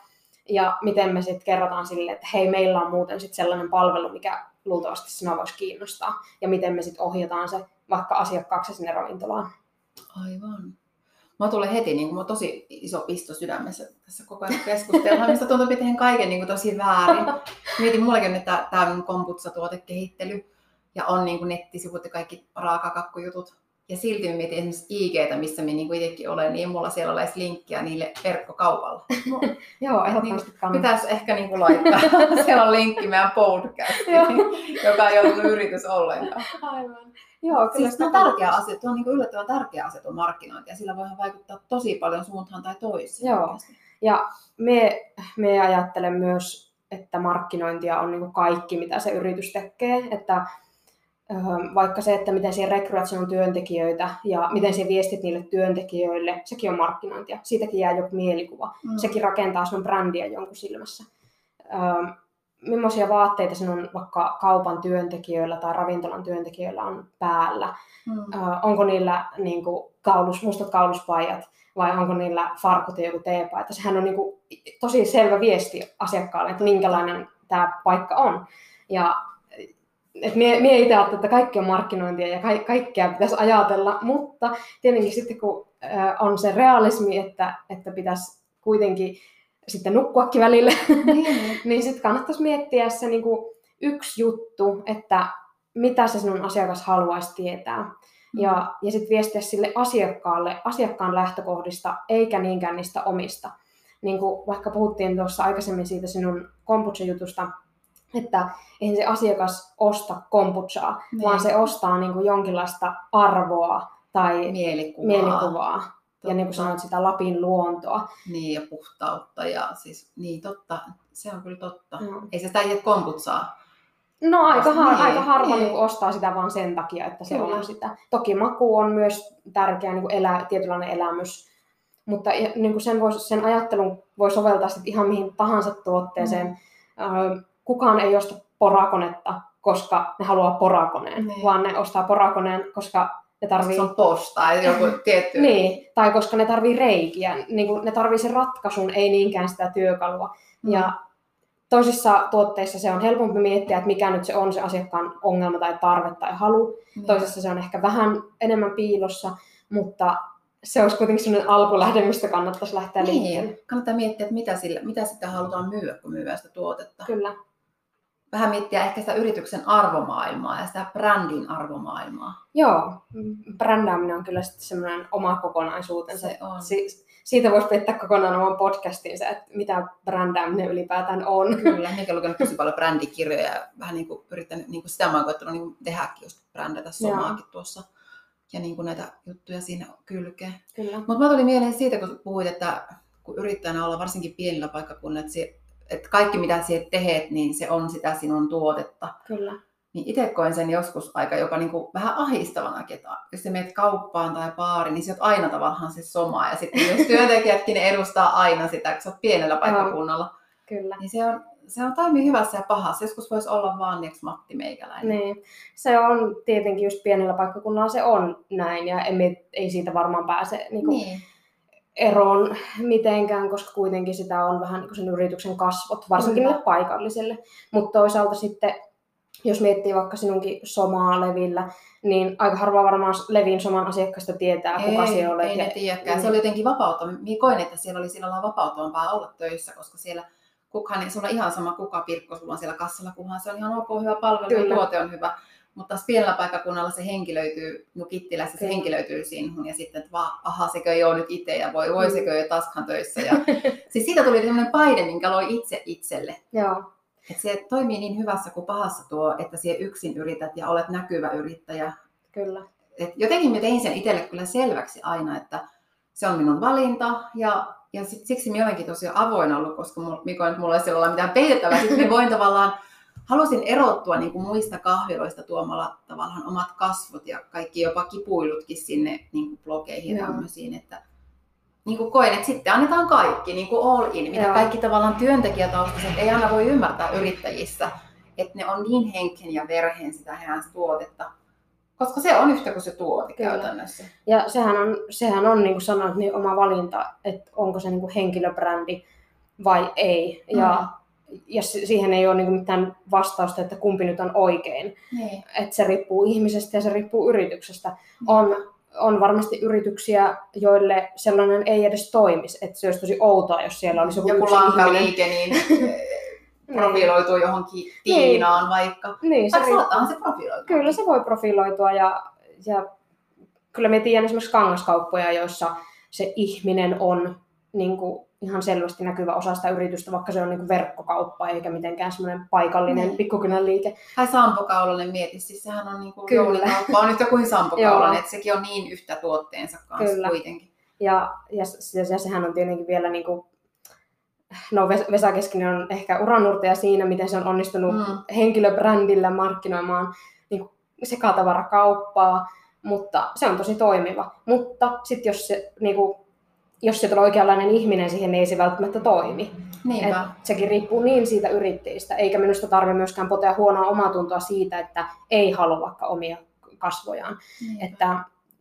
ja miten me sitten kerrotaan sille, että hei, meillä on muuten sitten sellainen palvelu, mikä luultavasti sinua voisi kiinnostaa. Ja miten me sitten ohjataan se vaikka asiakkaaksi sinne ravintolaan. Aivan. Mä tulee heti, niin kuin, tosi iso pisto sydämessä tässä koko ajan keskustellaan, mistä tuntuu, että kaiken niin kuin, tosi väärin. Mietin mullekin, että tämä on komputsa-tuotekehittely ja on niin kuin nettisivut ja kaikki raakakakkujutut ja silti mä mietin esimerkiksi IGtä, missä minä niin itsekin olen, niin mulla siellä olisi linkkiä niille verkkokaupalla. <laughs> No, Joo, ehdottomasti niin, Pitäisi ehkä niin kuin laittaa. <laughs> siellä on linkki meidän podcastiin, <laughs> joka ei ollut yritys ollenkaan. Aivan. Joo, kyllä siis on tärkeä asia, tuo on niin yllättävän tärkeä asia tuo markkinointi ja sillä voidaan vaikuttaa tosi paljon suuntaan tai toiseen. Joo, ja me, me ajattelen myös, että markkinointia on niin kaikki, mitä se yritys tekee, että vaikka se, että miten siellä rekryät sinun työntekijöitä ja miten se viestit niille työntekijöille, sekin on markkinointia. Siitäkin jää joku mielikuva. Mm. Sekin rakentaa sinun brändiä jonkun silmässä. Ähm, millaisia vaatteita sinun vaikka kaupan työntekijöillä tai ravintolan työntekijöillä on päällä? Mm. Äh, onko niillä niin kuin, kaulus, mustat kauluspajat vai onko niillä farkut ja joku teepaita? Sehän on niin kuin, tosi selvä viesti asiakkaalle, että minkälainen tämä paikka on. Ja että mie, mie itse ajattelen, että kaikki on markkinointia ja ka, kaikkea pitäisi ajatella, mutta tietenkin sitten kun on se realismi, että, että pitäisi kuitenkin sitten nukkuakin välillä, <laughs> niin, niin sitten kannattaisi miettiä se niin kuin yksi juttu, että mitä se sinun asiakas haluaisi tietää. Mm. Ja, ja sitten viestiä sille asiakkaalle asiakkaan lähtökohdista, eikä niinkään niistä omista. niin kuin vaikka puhuttiin tuossa aikaisemmin siitä sinun kombucha-jutusta, että eihän se asiakas osta kombuchaa, niin. vaan se ostaa niin kuin jonkinlaista arvoa tai mielikuvaa. mielikuvaa. Ja niin kuin sanoit, sitä Lapin luontoa. Niin, ja puhtautta. Ja siis, niin totta, se on kyllä totta. No. Ei se sitä itse kombutsaa. No aika, har- niin, aika harva niin. Niin ostaa sitä vaan sen takia, että se kyllä. on sitä. Toki maku on myös tärkeä niin kuin elä, tietynlainen elämys. Mutta niin kuin sen, voi, sen ajattelun voi soveltaa sit ihan mihin tahansa tuotteeseen. Mm. Kukaan ei osta porakonetta, koska ne haluaa porakoneen, niin. vaan ne ostaa porakoneen, koska ne tarvii... Se on posta tai joku <laughs> tietty... niin, tai koska ne tarvii reikiä. Niin kuin ne tarvii sen ratkaisun, ei niinkään sitä työkalua. Mm. Ja toisissa tuotteissa se on helpompi miettiä, että mikä nyt se on se asiakkaan ongelma tai tarve tai halu. Mm. Toisessa se on ehkä vähän enemmän piilossa, mutta se olisi kuitenkin sellainen alkulähde, mistä kannattaisi lähteä niin. liikkeelle. Kannattaa miettiä, että mitä, sillä, mitä sitä halutaan myyä, kun myydään sitä tuotetta. Kyllä vähän miettiä ehkä sitä yrityksen arvomaailmaa ja sitä brändin arvomaailmaa. Joo, brändääminen on kyllä sitten semmoinen oma kokonaisuutensa. Se on. Si- siitä voisi peittää kokonaan oman podcastinsa, että mitä brändääminen ylipäätään on. Kyllä, olen lukenut tosi paljon brändikirjoja ja vähän niin kuin yrittänyt, niin kuin sitä mä oon koettanut niin tehdäkin just brändätä somaakin tuossa ja niin kuin näitä juttuja siinä kylkeen. Kyllä. Mutta mä tuli mieleen siitä, kun puhuit, että kun yrittäjänä olla varsinkin pienillä paikkakunnilla, että että kaikki mitä sinä teet, niin se on sitä sinun tuotetta. Kyllä. Niin itse koen sen joskus aika jopa niin kuin vähän ahistavana, että jos sä menet kauppaan tai baariin, niin sä oot aina tavallaan se soma. Ja sitten jos <laughs> työntekijätkin ne edustaa aina sitä, kun sä oot pienellä paikkakunnalla. Kyllä. Niin se on, se on toimii hyvässä ja pahassa. Joskus voisi olla vaan niin Matti Meikäläinen. Niin. Se on tietenkin just pienellä paikkakunnalla se on näin ja emme, ei siitä varmaan pääse niin kuin, niin eroon mitenkään, koska kuitenkin sitä on vähän niin sen yrityksen kasvot, varsinkin niille paikallisille. Mutta toisaalta sitten, jos miettii vaikka sinunkin somaa Levillä, niin aika harva varmaan Levin soman asiakkaista tietää, kuka ei, siellä olet. Ei ne tiedäkään. Se oli jotenkin vapauttava. Minä koin, että siellä oli sillä vapauttavampaa olla töissä, koska siellä kukaan, niin sulla on ihan sama kuka pirkko sulla on siellä kassalla, kunhan se on ihan ok, hyvä palvelu Kyllä. ja tuote on hyvä. Mutta pienellä paikkakunnalla se henki löytyy, no Kittilässä se henki löytyy sinun ja sitten, että va, aha, sekö ei ole nyt itse ja voi, voi mm. sekö jo taskan töissä. Ja, <laughs> siis siitä tuli sellainen paine, minkä loi itse itselle. Joo. Että se toimii niin hyvässä kuin pahassa tuo, että sinä yksin yrität ja olet näkyvä yrittäjä. Kyllä. Et jotenkin me tein sen itselle kyllä selväksi aina, että se on minun valinta ja, ja sit, siksi minä olenkin tosiaan avoin ollut, koska Miko, että mulla ei ole mitään peitettävää. Sitten voin <laughs> tavallaan halusin erottua niin kuin muista kahviloista tuomalla tavallaan omat kasvot ja kaikki jopa kipuilutkin sinne niin kuin blogeihin ja tämmöisiin, että niin kuin koen, että sitten annetaan kaikki, niin kuin all in, mitä Joo. kaikki tavallaan työntekijätaustaiset ei aina voi ymmärtää yrittäjissä, että ne on niin henken ja verheen sitä heidän tuotetta, koska se on yhtä kuin se tuote Kyllä. käytännössä. Ja sehän on, sehän on niin kuin sanoit, niin oma valinta, että onko se niin kuin henkilöbrändi vai ei. Ja mm ja siihen ei ole niin mitään vastausta, että kumpi nyt on oikein. Niin. Että se riippuu ihmisestä ja se riippuu yrityksestä. Mm. On, on varmasti yrityksiä, joille sellainen ei edes toimisi. Että se olisi tosi outoa, jos siellä olisi joku, joku lankaliike, <laughs> niin profiloituu johonkin Tiinaan niin. vaikka. Niin, se, riippuu. se profiloitua. Kyllä se voi profiloitua ja, ja kyllä me tiedän esimerkiksi kangaskauppoja, joissa se ihminen on niin kuin, ihan selvästi näkyvä osa sitä yritystä, vaikka se on niin verkkokauppa eikä mitenkään semmoinen paikallinen niin. pikkukynän liike. Tai sampokaulainen mieti, siis sehän on niin kuin joulikauppa, on yhtä kuin sampokaulainen, että sekin on niin yhtä tuotteensa kanssa Kyllä. kuitenkin. Ja, ja, ja, ja sehän on tietenkin vielä niin kuin, no Vesa Keskinen on ehkä uranurtaja siinä, miten se on onnistunut mm. henkilöbrändillä markkinoimaan niin sekatavarakauppaa, mutta se on tosi toimiva. Mutta sitten jos se niin kuin, jos se on oikeanlainen ihminen siihen, niin ei se välttämättä toimi. Et sekin riippuu niin siitä yrittäjistä, eikä minusta tarvitse myöskään potea huonoa omatuntoa siitä, että ei halua vaikka omia kasvojaan. Että,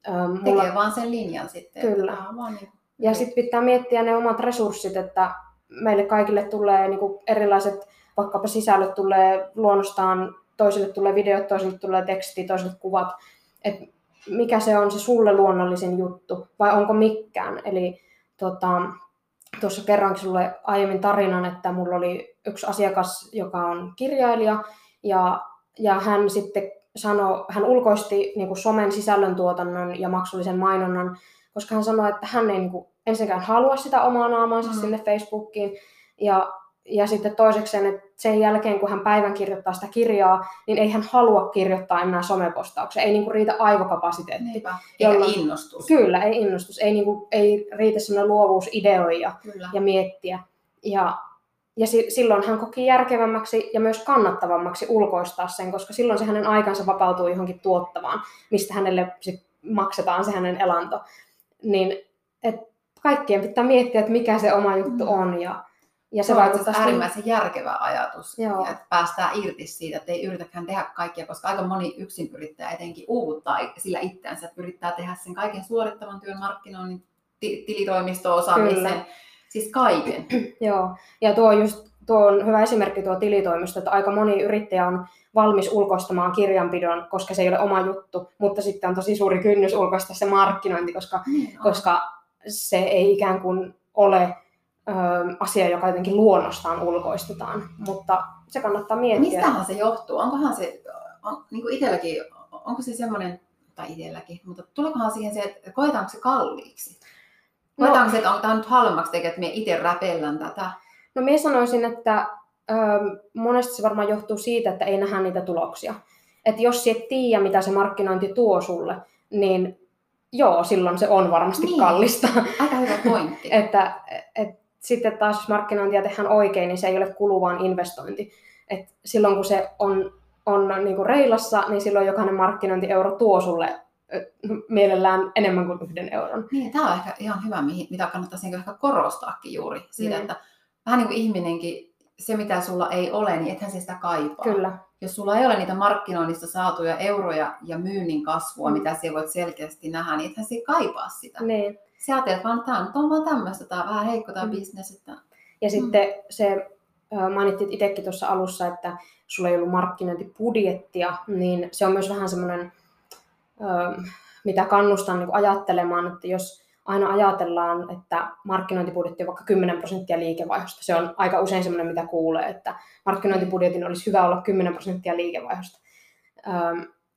ähm, mulla... Tekee vaan sen linjan sitten. Kyllä. Vaan niin... Ja sitten pitää miettiä ne omat resurssit, että meille kaikille tulee niin kuin erilaiset, vaikkapa sisällöt tulee luonnostaan, toisille tulee videot, toisille tulee teksti, toisille kuvat. Et mikä se on se sulle luonnollisin juttu, vai onko mikään. Eli tota, tuossa kerroinkin sulle aiemmin tarinan, että mulla oli yksi asiakas, joka on kirjailija, ja, ja hän sitten sanoi, hän ulkoisti niin kuin somen sisällöntuotannon ja maksullisen mainonnan, koska hän sanoi, että hän ei niin kuin, ensinnäkään halua sitä omaa naamaansa mm. sinne Facebookiin. Ja, ja sitten toisekseen, että sen jälkeen kun hän päivän kirjoittaa sitä kirjaa, niin ei hän halua kirjoittaa enää somepostauksia. Ei niinku riitä aivokapasiteetti. Niinpä. Eikä jolloin, innostus. Kyllä, ei innostus. Ei, niinku, ei riitä sellainen luovuus ideoida ja miettiä. Ja ja si- silloin hän koki järkevämmäksi ja myös kannattavammaksi ulkoistaa sen, koska silloin se hänen aikansa vapautuu johonkin tuottavaan, mistä hänelle sit maksetaan se hänen elanto. Niin et kaikkien pitää miettiä, että mikä se oma juttu mm. on. Ja, ja se, se on niin- äärimmäisen niin... järkevä ajatus, Joo. että päästään irti siitä, että ei yritäkään tehdä kaikkia, koska aika moni yksin yrittäjä etenkin uuvuttaa sillä itseänsä, että yrittää tehdä sen kaiken suorittavan työn markkinoinnin, tilitoimisto-osaamisen, Siis kaiken. <clears throat> Joo, ja tuo, just, tuo on hyvä esimerkki tuo tilitoimisto, että aika moni yrittäjä on valmis ulkoistamaan kirjanpidon, koska se ei ole oma juttu, mutta sitten on tosi suuri kynnys ulkoista se markkinointi, koska, niin koska se ei ikään kuin ole asia, joka jotenkin luonnostaan ulkoistetaan, mutta se kannattaa miettiä. Mistähän se johtuu? Onkohan se, on, niin kuin itselläkin, onko se semmoinen, tai itselläkin, mutta tuleekohan siihen se, että koetaanko se kalliiksi? Koetaanko no, se, että onko tämä nyt halvemmaksi tekee, että me itse räpellän tätä? No minä sanoisin, että ö, monesti se varmaan johtuu siitä, että ei nähdä niitä tuloksia. Että jos et tiedä, mitä se markkinointi tuo sulle, niin joo, silloin se on varmasti niin. kallista. Aika hyvä pointti. <laughs> että et, sitten taas jos markkinointia tehdään oikein, niin se ei ole kulu, vaan investointi. Et silloin kun se on, on niin kuin reilassa, niin silloin jokainen markkinointieuro tuo sulle mielellään enemmän kuin yhden euron. Niin, tämä on ehkä ihan hyvä, mitä kannattaisi ehkä korostaakin juuri. Siitä, mm. että vähän niin kuin ihminenkin, se mitä sulla ei ole, niin ethän se sitä kaipaa. Kyllä. Jos sulla ei ole niitä markkinoinnista saatuja euroja ja myynnin kasvua, mm. mitä siellä voit selkeästi nähdä, niin ethän se kaipaa sitä. Niin. Sä ajattelet vaan, että tämä on vaan tämmöistä, tämä on vähän heikko tämä mm. bisnes. Että... Ja mm. sitten se mainittit itsekin tuossa alussa, että sulla ei ollut markkinointibudjettia, niin se on myös vähän semmoinen mitä kannustan niin ajattelemaan, että jos aina ajatellaan, että markkinointibudjetti on vaikka 10 prosenttia liikevaihdosta, se on aika usein semmoinen, mitä kuulee, että markkinointibudjetin olisi hyvä olla 10 prosenttia liikevaihdosta.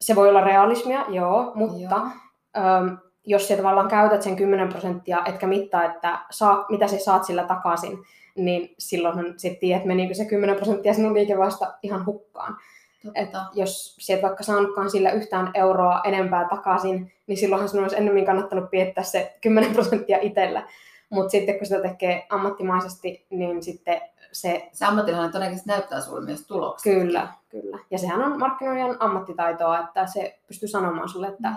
Se voi olla realismia, joo, mutta joo. Jos sä tavallaan käytät sen 10 prosenttia, etkä mittaa, että saa, mitä sä saat sillä takaisin, niin silloinhan sitten tiedät, että menikö se 10 prosenttia sinun liikevaihdosta ihan hukkaan. Että jos sieltä vaikka saanutkaan sillä yhtään euroa enempää takaisin, niin silloinhan sinun olisi ennemmin kannattanut piettää se 10 prosenttia itsellä. Mutta sitten kun sitä tekee ammattimaisesti, niin sitten se... Se ammattilainen todennäköisesti näyttää sinulle myös tuloksia. Kyllä, kyllä. Ja sehän on markkinoijan ammattitaitoa, että se pystyy sanomaan sinulle, että, mm.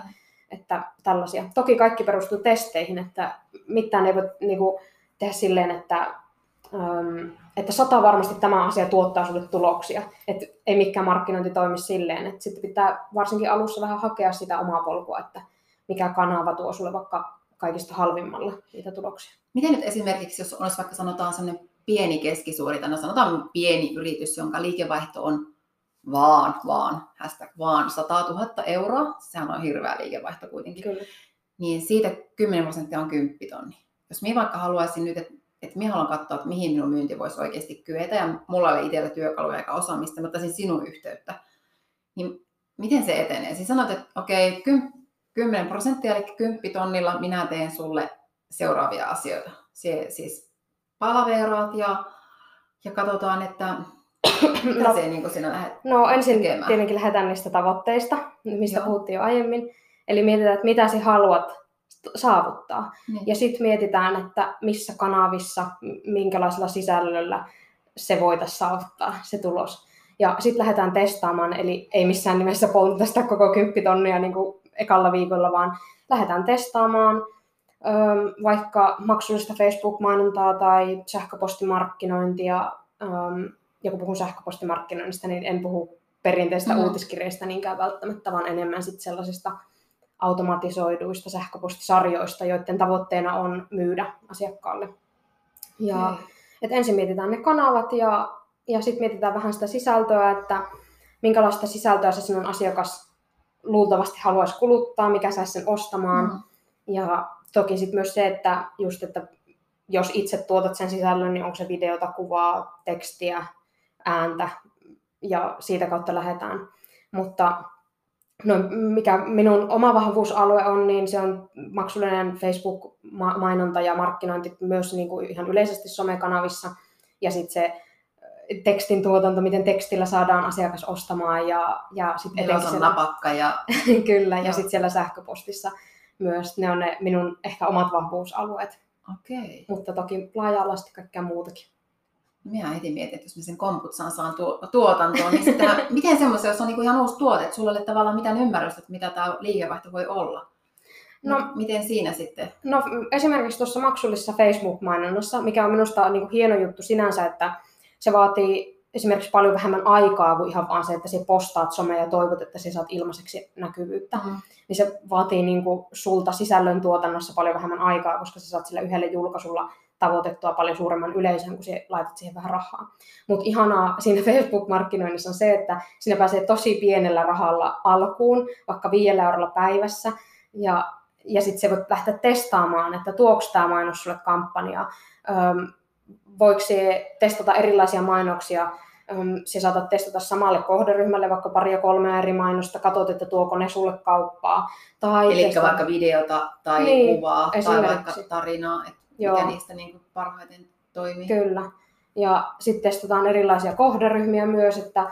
Että tällaisia. Toki kaikki perustuu testeihin, että mitään ei voi niin kuin, tehdä silleen, että että sata varmasti tämä asia tuottaa sinulle tuloksia. Että ei mikään markkinointi toimi silleen. Että sitten pitää varsinkin alussa vähän hakea sitä omaa polkua, että mikä kanava tuo sinulle vaikka kaikista halvimmalla niitä tuloksia. Miten nyt esimerkiksi, jos olisi vaikka sanotaan sellainen pieni keskisuuri, tai no sanotaan pieni yritys, jonka liikevaihto on vaan, vaan, hashtag vaan 100 000 euroa, sehän on hirveä liikevaihto kuitenkin, Kyllä. niin siitä 10 prosenttia on 10 tonni. Jos minä vaikka haluaisin nyt, että että minä haluan katsoa, että mihin minun myynti voisi oikeasti kyetä, ja mulla oli itsellä työkaluja eikä osaamista, mutta siis sinun yhteyttä. Niin miten se etenee? Siis sanot, että okei, okay, 10 prosenttia, eli 10 tonnilla minä teen sulle seuraavia asioita. Se, siis palaveeraat ja, ja katsotaan, että no, niin sinä lähdet No ensin tekemään. tietenkin lähdetään niistä tavoitteista, mistä Joo. puhuttiin jo aiemmin. Eli mietitään, että mitä sinä haluat saavuttaa. Niin. Ja sitten mietitään, että missä kanavissa, minkälaisella sisällöllä se voitaisiin saavuttaa, se tulos. Ja sitten lähdetään testaamaan, eli ei missään nimessä polteta sitä koko kymppitonnia niin kuin ekalla viikolla, vaan lähdetään testaamaan vaikka maksullista Facebook-mainontaa tai sähköpostimarkkinointia. Ja kun puhun sähköpostimarkkinoinnista, niin en puhu perinteistä mm. uutiskirjeistä niinkään välttämättä, vaan enemmän sitten sellaisista automatisoiduista sähköpostisarjoista, joiden tavoitteena on myydä asiakkaalle. Ja, mm. et ensin mietitään ne kanavat ja, ja sitten mietitään vähän sitä sisältöä, että minkälaista sisältöä se sinun asiakas luultavasti haluaisi kuluttaa, mikä saisi sen ostamaan. Mm. Ja toki sitten myös se, että, just, että jos itse tuotat sen sisällön, niin onko se videota, kuvaa, tekstiä, ääntä ja siitä kautta lähdetään. Mutta No, mikä minun oma vahvuusalue on, niin se on maksullinen Facebook-mainonta ja markkinointi myös niin kuin ihan yleisesti somekanavissa. Ja sitten se tekstin tuotanto, miten tekstillä saadaan asiakas ostamaan ja, ja sitten etenkin siellä... napakka ja... <laughs> Kyllä, ja sitten siellä sähköpostissa myös. Ne on ne minun ehkä omat vahvuusalueet. Okei. Okay. Mutta toki laaja-alaisesti kaikkea muutakin. Minä heti mietin, että jos mä sen komputsaan saan tuotantoon, niin sitten <laughs> miten semmoisia, jos on niinku ihan uusi tuote, että sulla ei ole tavallaan mitään ymmärrystä, että mitä tämä liikevaihto voi olla? No, no, miten siinä sitten? No esimerkiksi tuossa maksullisessa Facebook-mainonnassa, mikä on minusta niin kuin hieno juttu sinänsä, että se vaatii esimerkiksi paljon vähemmän aikaa kuin ihan vaan se, että sä postaat somea ja toivot, että sä saat ilmaiseksi näkyvyyttä. Mm. Niin se vaatii niin kuin sulta sisällön tuotannossa paljon vähemmän aikaa, koska sä saat sillä yhdelle julkaisulla tavoitettua paljon suuremman yleisön, kun laitat siihen vähän rahaa. Mutta ihanaa siinä <laughs> Facebook-markkinoinnissa on se, että siinä pääsee tosi pienellä rahalla alkuun, vaikka viidellä eurolla päivässä, ja, ja sitten se voit lähteä testaamaan, että tuoks tämä mainos sulle kampanja, Öm, voiko se testata erilaisia mainoksia, se saatat testata samalle kohderyhmälle vaikka pari ja kolme eri mainosta, katsot, että tuoko ne sulle kauppaa. Tai Eli testata... vaikka videota tai niin, kuvaa tai vaikka tarinaa, että Joo. mikä niistä niin kuin parhaiten toimii. Kyllä. Ja sitten testataan erilaisia kohderyhmiä myös, että,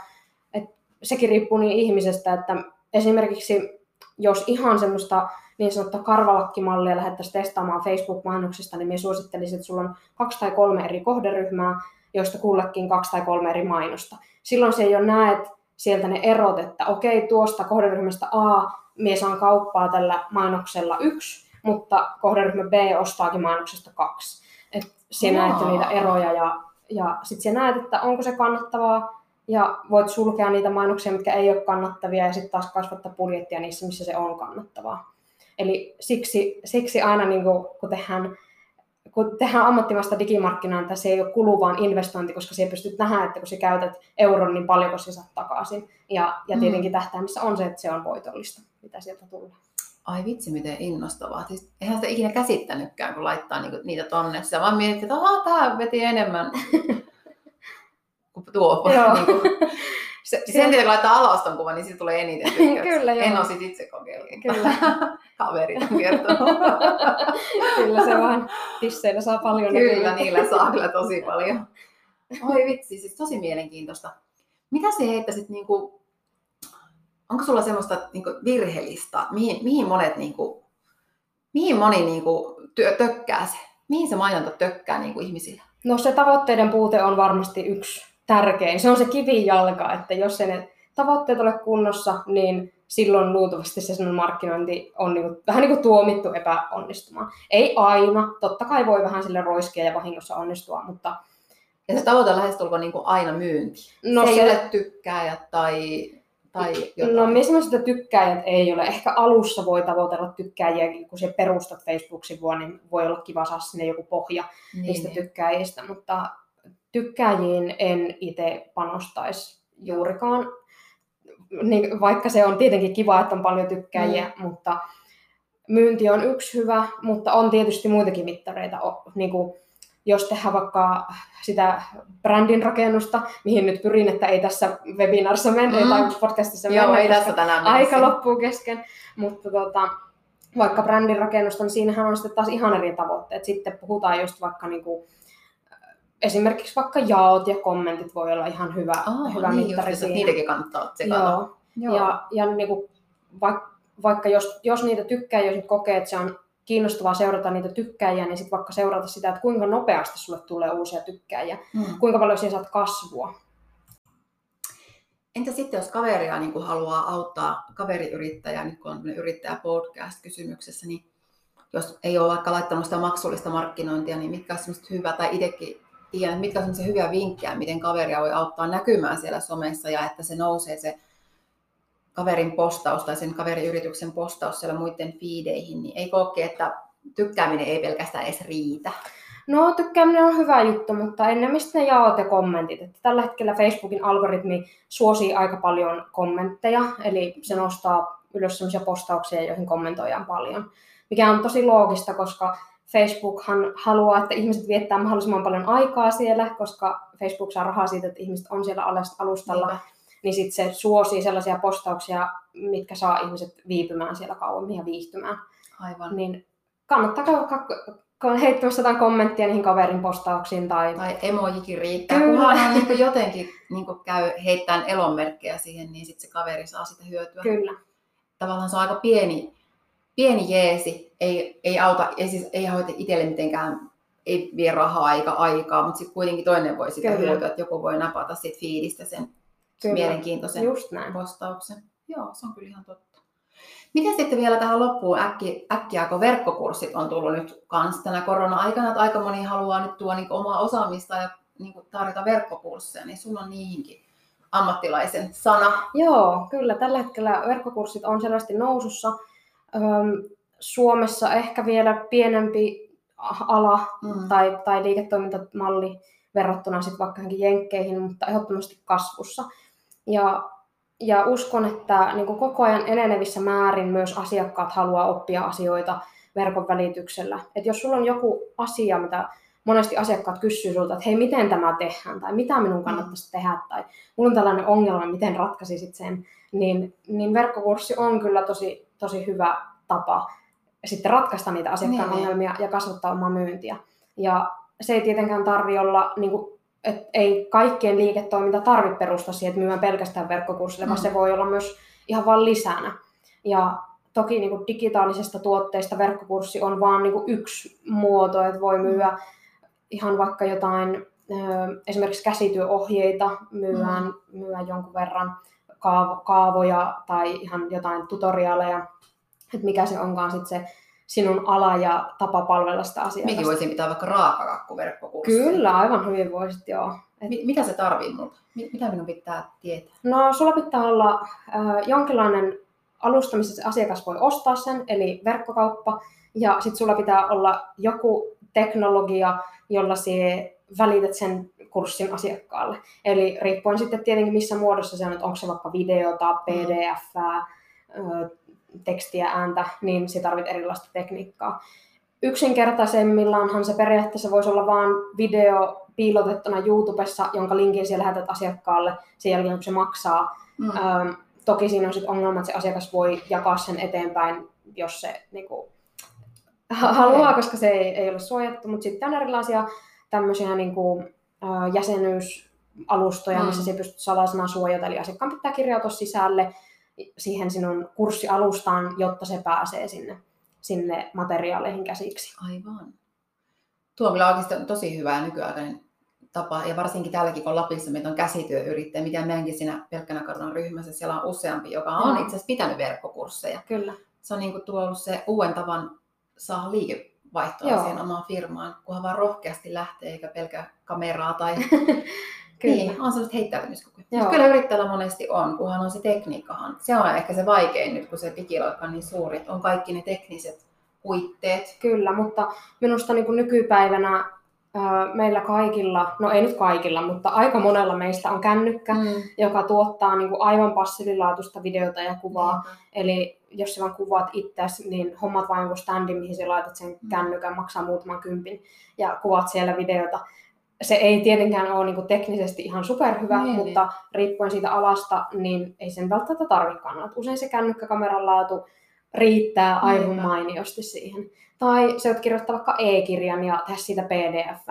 että sekin riippuu niin ihmisestä, että esimerkiksi jos ihan semmoista niin sanottua karvalakkimallia lähdettäisiin testaamaan Facebook-mainoksista, niin minä suosittelisin, että sulla on kaksi tai kolme eri kohderyhmää, joista kullekin kaksi tai kolme eri mainosta. Silloin se jo näet sieltä ne erot, että okei, tuosta kohderyhmästä A minä saan kauppaa tällä mainoksella yksi, mutta kohderyhmä B ostaakin mainoksesta kaksi. Et sinä näet niitä eroja ja, ja sitten sinä näet, että onko se kannattavaa ja voit sulkea niitä mainoksia, mitkä ei ole kannattavia ja sitten taas kasvattaa budjettia niissä, missä se on kannattavaa. Eli siksi, siksi aina niin kuin, kun tehdään kun tehdään ammattimaista digimarkkinaa, se ei ole kuluvaan investointi, koska se pystyt nähdä, että kun sä käytät euron, niin paljonko sä saat takaisin. Ja, ja mm. tietenkin tähtäimissä on se, että se on voitollista, mitä sieltä tulee. Ai vitsi, miten innostavaa. Siis eihän sitä ikinä käsittänytkään, kun laittaa niinku niitä tonne. Sä vaan mietit, että tämä veti enemmän <laughs> kuin tuo. Joo. niinku, se, <laughs> sen kun laittaa alas ton kuvan, niin siitä tulee eniten <laughs> Kyllä, joo. En ole sit itse kokeillut. Kyllä. Kaverit on kertonut. kyllä se vaan tisseillä saa paljon. Kyllä, niillä saa kyllä tosi paljon. Oi vitsi, siis tosi mielenkiintoista. Mitä se heittäisit, niin kuin, onko sulla semmoista niin kuin virheellistä, mihin, mihin monet, niin kuin, mihin moni niin kuin, työ, tökkää se? Mihin se mainonta tökkää niin kuin ihmisillä? No se tavoitteiden puute on varmasti yksi tärkein. Se on se kivijalka, että jos se ne tavoitteet ole kunnossa, niin silloin luultavasti se markkinointi on niin kuin, vähän niin kuin tuomittu epäonnistumaan. Ei aina, totta kai voi vähän sille roiskia ja vahingossa onnistua, mutta... Ja se tavoite lähestulkoon niin kuin aina myynti. No se, se ei ole tykkääjät tai, tai jotain. No minä sanoisin, että tykkäjät ei ole. Ehkä alussa voi tavoitella tykkääjiä, kun se perustat Facebook-sivua, niin voi olla kiva saada sinne joku pohja niin. niistä tykkääjistä, mutta tykkääjiin en itse panostaisi juurikaan. Niin, vaikka se on tietenkin kiva, että on paljon tykkääjiä, mm. mutta myynti on yksi hyvä, mutta on tietysti muitakin mittareita. Niin kuin, jos tehdään vaikka sitä brändin rakennusta, mihin nyt pyrin, että ei tässä webinarissa mennä, mm. tai podcastissa Joo, mennä, ei tässä tänään aika loppuu kesken, mutta tota, vaikka brändin rakennusta, niin siinähän on sitten taas ihan eri tavoitteet. Sitten puhutaan just vaikka niin kuin, esimerkiksi vaikka jaot ja kommentit voi olla ihan hyvä, oh, hyvä niin mittari just. Niitäkin kannattaa tsekata. Joo. Joo. Ja, ja niin kuin, vaikka, vaikka jos, jos niitä tykkää, jos kokee, että se on kiinnostavaa seurata niitä tykkäjiä, niin sitten vaikka seurata sitä, että kuinka nopeasti sulle tulee uusia tykkäjiä, mm. kuinka paljon siinä saat kasvua. Entä sitten, jos kaveria niin kuin haluaa auttaa kaveriyrittäjää, nyt kun on yrittäjä podcast kysymyksessä, niin jos ei ole vaikka laittanut sitä maksullista markkinointia, niin mitkä on hyvä, tai itsekin tiedän, mitkä on se hyviä vinkkejä, miten kaveria voi auttaa näkymään siellä somessa ja että se nousee se kaverin postaus tai sen kaveriyrityksen postaus siellä muiden fiideihin, niin ei koke, että tykkääminen ei pelkästään edes riitä. No tykkääminen on hyvä juttu, mutta ennemmin ne jaot ja kommentit. Että tällä hetkellä Facebookin algoritmi suosii aika paljon kommentteja, eli se nostaa ylös sellaisia postauksia, joihin kommentoidaan paljon. Mikä on tosi loogista, koska Facebookhan haluaa, että ihmiset viettää mahdollisimman paljon aikaa siellä, koska Facebook saa rahaa siitä, että ihmiset on siellä alustalla. Niinpä. Niin sitten se suosii sellaisia postauksia, mitkä saa ihmiset viipymään siellä kauemmin ja viihtymään. Aivan. Niin kannattaa on heittämässä jotain kommenttia niihin kaverin postauksiin. Tai, tai emojikin riittää. Kunhan on niin jotenkin niin käy heittämään elonmerkkejä siihen, niin sitten se kaveri saa sitä hyötyä. Kyllä. Tavallaan se on aika pieni, pieni jeesi. Ei, ei auta, ei, siis, ei auta itselle mitenkään, ei vie rahaa eikä aikaa, mutta sitten kuitenkin toinen voi sitä hyötyä, että joku voi napata siitä fiilistä sen Kyllä. mielenkiintoisen Just näin. postauksen. Joo, se on kyllä ihan totta. Miten sitten vielä tähän loppuun äkki, äkkiä, kun verkkokurssit on tullut nyt kanssa tänä korona-aikana, että aika moni haluaa nyt tuoda niin omaa osaamista ja niin tarjota verkkokursseja, niin sulla on niihinkin ammattilaisen sana. Joo, kyllä. Tällä hetkellä verkkokurssit on selvästi nousussa. Suomessa ehkä vielä pienempi ala mm. tai, tai liiketoimintamalli verrattuna sitten vaikka jenkkeihin, mutta ehdottomasti kasvussa. Ja ja uskon, että niin kuin koko ajan enenevissä määrin myös asiakkaat haluaa oppia asioita verkon välityksellä. Et jos sulla on joku asia, mitä monesti asiakkaat kysyy sulta, että hei, miten tämä tehdään, tai mitä minun kannattaisi tehdä, tai mulla on tällainen ongelma, miten ratkaisisit sen, niin, niin verkkokurssi on kyllä tosi, tosi hyvä tapa sitten ratkaista niitä asiakkaan niin. ongelmia ja kasvattaa omaa myyntiä. Ja se ei tietenkään tarvi olla niin kuin et ei kaikkien liiketoiminta tarvitse perustaa siihen, että myydään pelkästään verkkokurssille, mm. vaan se voi olla myös ihan vain lisänä. Ja toki niin kuin digitaalisesta tuotteista verkkokurssi on vain niin yksi muoto, että voi myyä ihan vaikka jotain, esimerkiksi käsityöohjeita myydään, mm. myydään jonkun verran, kaavoja tai ihan jotain tutoriaaleja, että mikä se onkaan sitten se sinun ala ja tapa palvella sitä asiakasta. Mikin voisin pitää vaikka raakakakkuverkkokurssia. Kyllä, aivan hyvin voisit, joo. Et... Mitä se tarvii multa? Mitä minun pitää tietää? No, sulla pitää olla äh, jonkinlainen alusta, missä se asiakas voi ostaa sen, eli verkkokauppa. Ja sitten sulla pitää olla joku teknologia, jolla se välität sen kurssin asiakkaalle. Eli riippuen sitten tietenkin missä muodossa se on, että onko se vaikka videota, pdf, tekstiä, ääntä, niin se tarvitsee erilaista tekniikkaa. Yksinkertaisemmillaanhan se periaatteessa voisi olla vain video piilotettuna YouTubessa, jonka linkin siellä lähetät asiakkaalle sen jälkeen, kun se maksaa. Mm. Ähm, toki siinä on sitten ongelma, että se asiakas voi jakaa sen eteenpäin, jos se niin kuin, haluaa, koska se ei, ei ole suojattu. Mutta sitten on erilaisia tämmöisiä niin kuin, äh, jäsenyysalustoja, mm. missä se pystyy salasanaa suojata. Eli asiakkaan pitää kirjautua sisälle siihen sinun kurssialustaan, jotta se pääsee sinne, sinne materiaaleihin käsiksi. Aivan. Tuo on kyllä oikeasti tosi hyvä nykyaikainen tapa, ja varsinkin täälläkin, kun Lapissa meitä on käsityöyrittäjä, mitä meidänkin siinä pelkkänä kartan ryhmässä, siellä on useampi, joka on itse asiassa pitänyt verkkokursseja. Kyllä. Se on niin kuin tuollut se uuden tavan saada liikevaihtoa Joo. siihen omaan firmaan, kunhan vaan rohkeasti lähtee, eikä pelkä kameraa tai <laughs> Kyllä. Niin, on sellaiset heittäytymiskyky. Kyllä yrittäjällä monesti on, kunhan on se tekniikkahan. Se on ehkä se vaikein nyt, kun se digiloikka on niin suuri, että on kaikki ne tekniset puitteet. Kyllä, mutta minusta niin kuin nykypäivänä meillä kaikilla, no ei nyt kaikilla, mutta aika monella meistä on kännykkä, mm. joka tuottaa niin kuin aivan passiivilaatuista videota ja kuvaa. Mm. Eli jos sä vaan kuvaat itseäsi, niin hommat vain joku standi, mihin sä laitat sen mm. kännykän, maksaa muutaman kympin ja kuvat siellä videota se ei tietenkään ole niin teknisesti ihan superhyvä, niin, mutta niin. riippuen siitä alasta, niin ei sen välttämättä tarvitsekaan. Usein se kännykkäkameran laatu riittää aivan niin. mainiosti siihen. Tai se voit kirjoittaa vaikka e-kirjan ja tehdä siitä pdf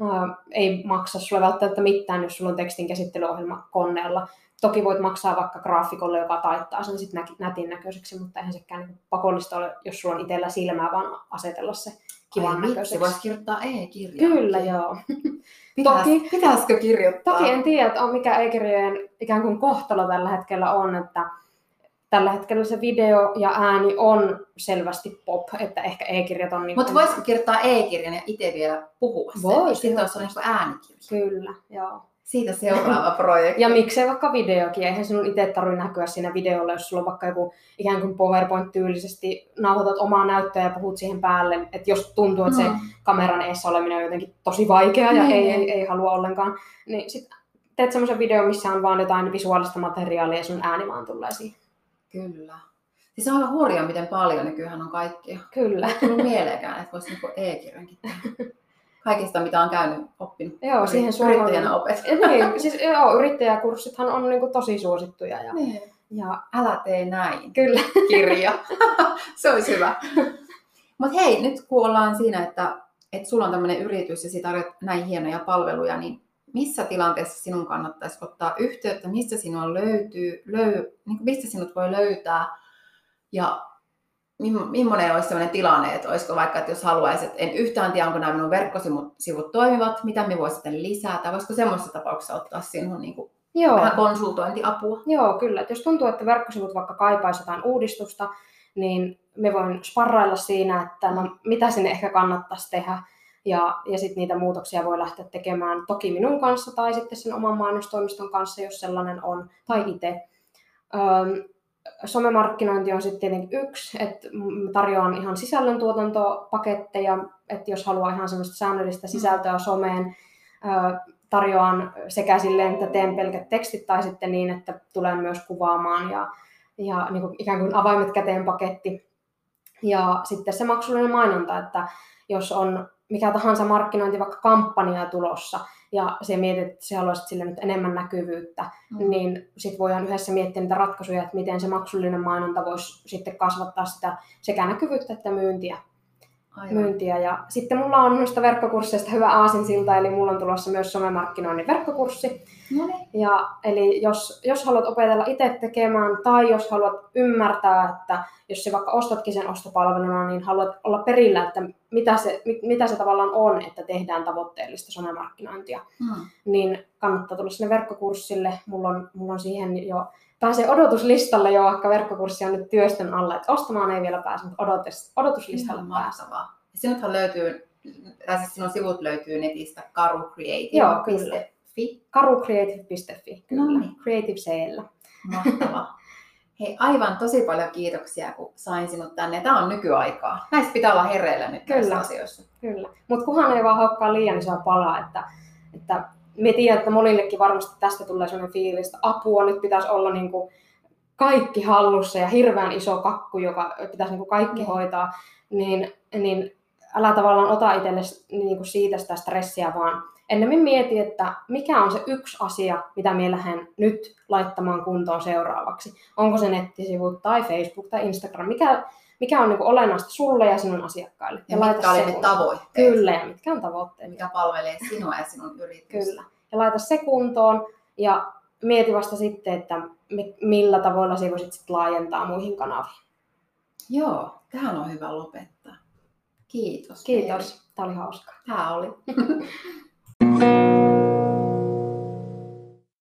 Uh, ei maksa sulle välttämättä mitään, jos sulla on tekstin käsittelyohjelma koneella. Toki voit maksaa vaikka graafikolle, joka taittaa sen sit nätin näköiseksi, mutta eihän sekään niin pakollista ole, jos sulla on itsellä silmää, vaan asetella se kivan näköiseksi. voisi kirjoittaa e-kirjaa. Kyllä, joo. <laughs> Pitäis, toki, pitäisikö kirjoittaa? Toki en tiedä, mikä e-kirjojen ikään kuin kohtalo tällä hetkellä on, että tällä hetkellä se video ja ääni on selvästi pop, että ehkä e-kirjat on... Niin Mutta voisiko kirjoittaa e-kirjan ja itse vielä puhua sen? Voisi. Sitten olisi äänikirja. Kyllä, joo. Siitä seuraava projekti. ja miksei vaikka videokin, eihän sinun itse tarvitse näkyä siinä videolla, jos sulla on vaikka joku ikään kuin PowerPoint-tyylisesti nauhoitat omaa näyttöä ja puhut siihen päälle, että jos tuntuu, että se mm. kameran eessä oleminen on jotenkin tosi vaikeaa ja ei, ei, ei halua ollenkaan, niin sit teet semmoisen video, missä on vaan jotain visuaalista materiaalia ja sun ääni vaan tulee siihen. Kyllä. Siis on aivan hurjaa, miten paljon nykyään on kaikkia. Kyllä. Ei tullut mieleenkään, että voisi niinku e-kirjankin tehdä. <laughs> kaikista, mitä on käynyt, oppinut. Joo, siihen Yrittäjänä opet. <laughs> Niin, siis joo, yrittäjäkurssithan on niin kuin tosi suosittuja. Ja, Niin. ja Älä tee näin. kyllä. <laughs> Kirja. <laughs> Se olisi hyvä. Mutta hei, nyt kun ollaan siinä, että, että sulla on tämmöinen yritys ja sä tarjot näin hienoja palveluja, niin missä tilanteessa sinun kannattaisi ottaa yhteyttä, mistä sinua löytyy, löy, niin mistä sinut voi löytää ja millainen olisi sellainen tilanne, että olisiko vaikka, että jos haluaisit, en yhtään tiedä, onko nämä minun verkkosivut toimivat, mitä me voisi sitten lisätä, voisiko semmoisessa tapauksessa ottaa sinun niin kuin, Joo. vähän konsultointiapua? Joo, kyllä. Et jos tuntuu, että verkkosivut vaikka kaipaisi jotain uudistusta, niin me voin sparrailla siinä, että no, mitä sinne ehkä kannattaisi tehdä. Ja, ja sitten niitä muutoksia voi lähteä tekemään toki minun kanssa tai sitten sen oman mainostoimiston kanssa, jos sellainen on, tai itse. Öm, somemarkkinointi on sitten tietenkin yksi, että tarjoan ihan sisällöntuotantopaketteja, että jos haluaa ihan semmoista säännöllistä sisältöä someen, tarjoan sekä silleen, että teen pelkät tekstit tai sitten niin, että tulen myös kuvaamaan ja, ja niin kuin ikään kuin avaimet käteen paketti. Ja sitten se maksullinen mainonta, että jos on mikä tahansa markkinointi, vaikka kampanja tulossa, ja se mietit, että sä haluaisit sille nyt enemmän näkyvyyttä, mm. niin sitten voidaan yhdessä miettiä niitä ratkaisuja, että miten se maksullinen mainonta voisi sitten kasvattaa sitä sekä näkyvyyttä että myyntiä Aivan. myyntiä. Ja sitten mulla on noista verkkokursseista hyvä aasinsilta, eli mulla on tulossa myös somemarkkinoinnin verkkokurssi. No niin. Ja, eli jos, jos haluat opetella itse tekemään, tai jos haluat ymmärtää, että jos se vaikka ostatkin sen ostopalveluna, niin haluat olla perillä, että mitä se, mit- mitä se tavallaan on, että tehdään tavoitteellista somemarkkinointia, Hmm. niin kannattaa tulla sinne verkkokurssille. Mulla on, mulla on siihen jo pääsee odotuslistalle jo, vaikka verkkokurssi on nyt työstön alla, että ostamaan ei vielä pääse, mutta odotus, odotuslistalle Ihan mahtavaa. Sinuthan löytyy, tai siis sinun sivut löytyy netistä Joo, kyllä. karucreative.fi. karucreative.fi, kyllä. No niin. Creative C-llä. Mahtavaa. <laughs> Hei, aivan tosi paljon kiitoksia, kun sain sinut tänne. Tämä on nykyaikaa. Näistä pitää olla hereillä nyt näissä Kyllä. asioissa. Kyllä. Mutta kunhan ei vaan haukkaa liian isoa palaa, että, että me tiedän, että monillekin varmasti tästä tulee sellainen fiilis, että apua nyt pitäisi olla niin kuin kaikki hallussa ja hirveän iso kakku, joka pitäisi niin kuin kaikki Mm. hoitaa, niin, niin älä tavallaan ota itselle niin kuin siitä sitä stressiä, vaan ennemmin mieti, että mikä on se yksi asia, mitä minä lähden nyt laittamaan kuntoon seuraavaksi. Onko se nettisivut tai Facebook tai Instagram, mikä, mikä on niin kuin olennaista sulle ja sinun asiakkaille. Ja laita mitkä oli ne tavoitteet, Kyllä, ja mitkä on tavoitteet. mikä palvelee sinua ja sinun yritystä. Kyllä. Ja laita se kuntoon ja mieti vasta sitten, että mi- millä tavoilla se voisit sit laajentaa muihin kanaviin. Joo, tähän on hyvä lopettaa. Kiitos. Kiitos. Tämä oli hauskaa. Tämä oli. <laughs>